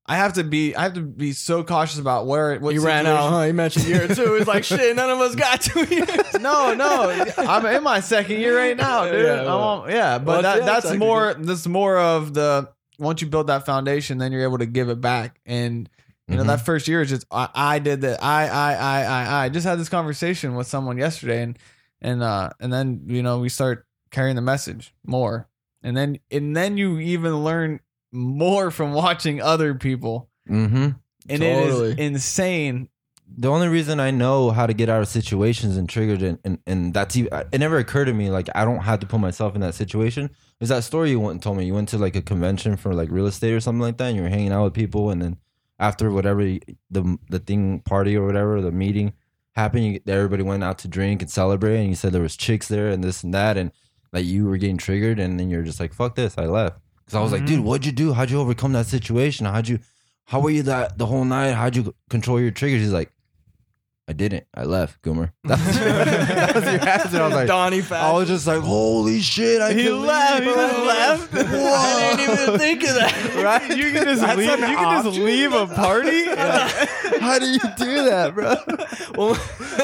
[SPEAKER 6] I have to be I have to be so cautious about where what
[SPEAKER 5] you ran out, huh? He mentioned year two. It's like, shit, none of us got two years.
[SPEAKER 6] no, no, I'm in my second year right now, dude.
[SPEAKER 5] Yeah, well.
[SPEAKER 6] yeah, but
[SPEAKER 5] Well,
[SPEAKER 6] that,
[SPEAKER 5] yeah,
[SPEAKER 6] that's more. That's more of the once you build that foundation, then you're able to give it back. And you know
[SPEAKER 7] Mhm.
[SPEAKER 6] that first year is just I, I did that. I, I, I, I, I just had this conversation with someone yesterday, and and uh and then you know we start carrying the message more, and then and then you even learn more from watching other people,
[SPEAKER 7] Mm-hmm.
[SPEAKER 6] and it is insane.
[SPEAKER 7] The only reason I know how to get out of situations and triggered and, and, and that's even, it never occurred to me like I don't have to put myself in that situation. Is that story you went and told me? You went to like a convention for like real estate or something like that, and you were hanging out with people, and then after whatever the the thing party or whatever the meeting happened, you, everybody went out to drink and celebrate, and you said there was chicks there and this and that, and like you were getting triggered, and then you're just like fuck this, I left because I was like, mm-hmm. dude, what'd you do? How'd you overcome that situation? How'd you how were you that the whole night? How'd you control your triggers? He's like, I didn't. I left, Goomer. That was, that was your answer. I was like,
[SPEAKER 5] Donnie
[SPEAKER 7] I
[SPEAKER 5] fast.
[SPEAKER 7] was just like, holy shit! I
[SPEAKER 6] He
[SPEAKER 7] can
[SPEAKER 6] left. He just left.
[SPEAKER 7] Whoa.
[SPEAKER 5] I didn't even think of that.
[SPEAKER 7] right?
[SPEAKER 6] You can just
[SPEAKER 8] That's
[SPEAKER 6] leave.
[SPEAKER 8] an
[SPEAKER 6] You can just
[SPEAKER 8] option.
[SPEAKER 6] leave a party.
[SPEAKER 7] How do you do that, bro?
[SPEAKER 5] Well,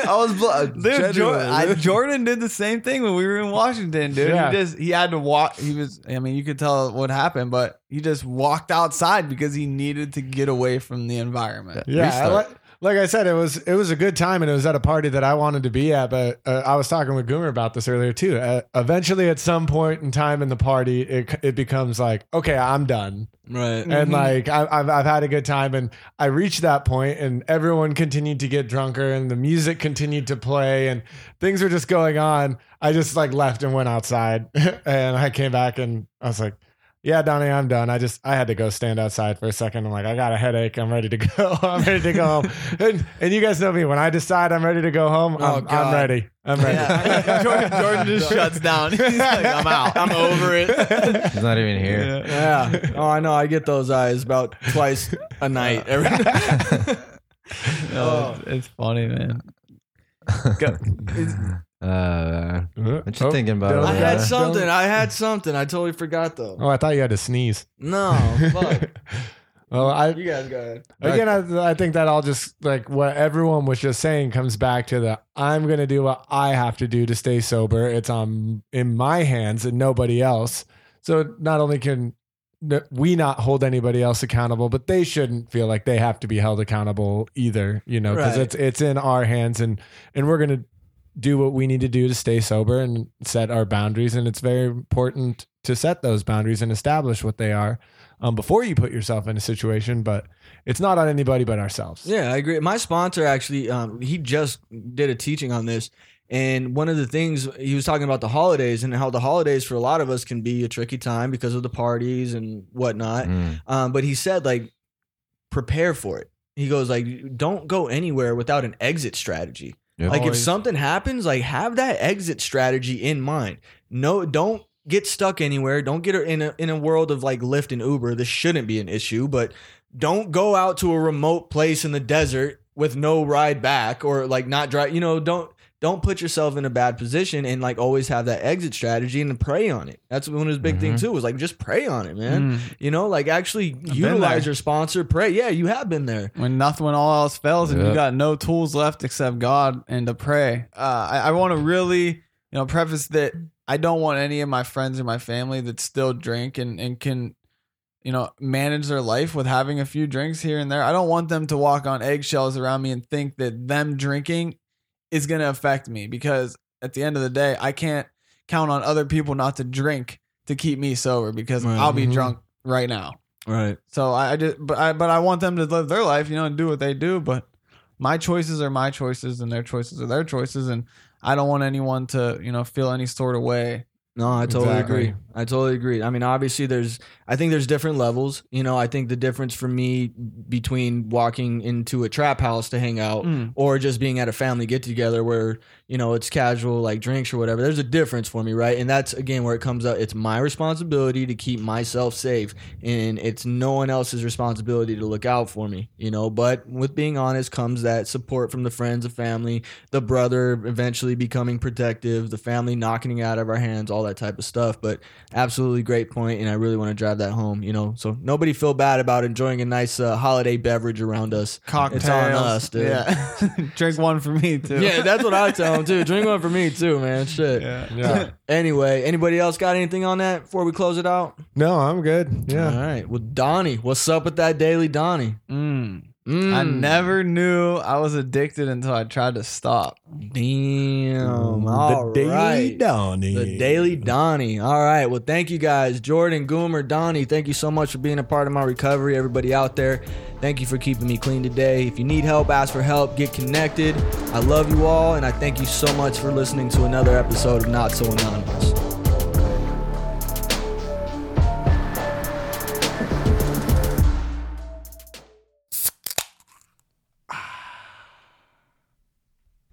[SPEAKER 7] I was blo-
[SPEAKER 6] Dude,
[SPEAKER 7] genuinely,
[SPEAKER 6] Jordan, I. Jordan did the same thing when we were in Washington, dude.
[SPEAKER 8] Yeah.
[SPEAKER 6] He just he had to walk. He was. I mean, you could tell what happened, but he just walked outside because he needed to get away from the environment.
[SPEAKER 8] Yeah, I
[SPEAKER 7] Restart.
[SPEAKER 8] like, like I said, it was it was a good time, and it was at a party that I wanted to be at. But uh, I was talking with Goomer about this earlier too. Uh, eventually, at some point in time in the party, it it becomes like, okay, I'm done,
[SPEAKER 5] Right.
[SPEAKER 8] and like I, I've I've had a good time, and I reached that point, and everyone continued to get drunker, and the music continued to play, and things were just going on. I just like left and went outside, and I came back, and I was like. Yeah, Donnie, I'm done. I just I had to go stand outside for a second. I'm like, I got a headache. I'm ready to go. I'm ready to go home. And, and you guys know me. When I decide I'm ready to go home, I'm, oh,
[SPEAKER 5] I'm
[SPEAKER 8] ready. I'm ready.
[SPEAKER 6] Jordan, Jordan just shuts down. He's like, I'm out. I'm over it.
[SPEAKER 7] He's not even here.
[SPEAKER 5] Yeah. Oh, I know. I get those eyes about twice a night. Every
[SPEAKER 6] No, it's, it's funny, man.
[SPEAKER 7] Uh, what you
[SPEAKER 8] Oh,
[SPEAKER 7] thinking about?
[SPEAKER 5] I
[SPEAKER 7] over
[SPEAKER 5] had
[SPEAKER 7] there?
[SPEAKER 5] something. I had something. I totally forgot though.
[SPEAKER 8] Oh, I thought you had to sneeze.
[SPEAKER 5] No. Fuck.
[SPEAKER 8] Well, I
[SPEAKER 5] You guys go ahead.
[SPEAKER 8] again, I, I think that all just like what everyone was just saying comes back to the I'm gonna do what I have to do to stay sober. It's on in my hands and nobody else. So not only can n- we not hold anybody else accountable, but they shouldn't feel like they have to be held accountable either. You know, because
[SPEAKER 5] Right.
[SPEAKER 8] it's it's in our hands, and and we're gonna do what we need to do to stay sober and set our boundaries. And it's very important to set those boundaries and establish what they are um, before you put yourself in a situation. But it's not on anybody but ourselves.
[SPEAKER 5] Yeah, I agree. My sponsor actually, um, he just did a teaching on this. And one of the things he was talking about the holidays and how the holidays for a lot of us can be a tricky time because of the parties and whatnot.
[SPEAKER 7] Mm.
[SPEAKER 5] Um, but he said, like, prepare for it. He goes, like, don't go anywhere without an exit strategy.
[SPEAKER 7] Yep.
[SPEAKER 5] Like, if
[SPEAKER 6] Always.
[SPEAKER 5] something happens, like, have that exit strategy in mind. No, don't get stuck anywhere. Don't get in a in a world of like Lyft and Uber. This shouldn't be an issue, but don't go out to a remote place in the desert with no ride back or like not drive. You know, don't don't put yourself in a bad position and like always have that exit strategy and pray on it. That's one of his big things too. Was like just pray on it, man.
[SPEAKER 6] Mm.
[SPEAKER 5] You know, like actually
[SPEAKER 6] been
[SPEAKER 5] utilize your sponsor. Pray. Yeah, you have been there.
[SPEAKER 6] when nothing, when all else fails, and you got no tools left except God and to pray. Uh, I, I want to really, you know, preface that I don't want any of my friends or my family that still drink and and can, you know, manage their life with having a few drinks here and there. I don't want them to walk on eggshells around me and think that them drinking is going to affect me because at the end of the day, I can't count on other people not to drink to keep me sober because
[SPEAKER 5] Right.
[SPEAKER 6] I'll be
[SPEAKER 8] Mhm.
[SPEAKER 6] drunk right now.
[SPEAKER 5] Right.
[SPEAKER 6] So I, I just, but I, but I want them to live their life, you know, and do what they do. But my choices are my choices, and their choices are their choices, and I don't want anyone to, you know, feel any sort of way.
[SPEAKER 5] No, I totally
[SPEAKER 8] Exactly.
[SPEAKER 5] agree. I totally agree. I mean, obviously, there's. I think there's different levels. You know, I think the difference for me between walking into a trap house to hang out
[SPEAKER 6] Mm.
[SPEAKER 5] or just being at a family get together where you know it's casual like drinks or whatever. There's a difference for me, right? And that's again where it comes up. It's my responsibility to keep myself safe, and it's no one else's responsibility to look out for me. You know, but with being honest comes that support from the friends, the family, the brother eventually becoming protective, the family knocking it out of our hands, all that type of stuff. But absolutely great point, and I really want to drive that home. You know, so nobody feel bad about enjoying a nice uh, holiday beverage around us.
[SPEAKER 6] Cocktails,
[SPEAKER 5] It's on us, dude.
[SPEAKER 6] Yeah, drink one for me too.
[SPEAKER 5] Yeah, that's what I tell them too. Drink one for me too, man. Shit.
[SPEAKER 6] yeah.
[SPEAKER 8] Yeah.
[SPEAKER 5] Anyway, anybody else got anything on that before we close it out?
[SPEAKER 8] no, I'm good. Yeah.
[SPEAKER 5] All right. Well, Donnie, what's up with that daily Donnie?
[SPEAKER 6] Mm.
[SPEAKER 5] Mm.
[SPEAKER 6] I never knew I was addicted until I tried to stop.
[SPEAKER 5] Damn. All
[SPEAKER 8] the Daily
[SPEAKER 5] right.
[SPEAKER 8] Donnie.
[SPEAKER 5] The Daily Donnie. All right. Well, thank you guys. Jordan, Goomer, Donnie, thank you so much for being a part of my recovery. Everybody out there, thank you for keeping me clean today. If you need help, ask for help, get connected. I love you all, and I thank you so much for listening to another episode of Not So Anonymous.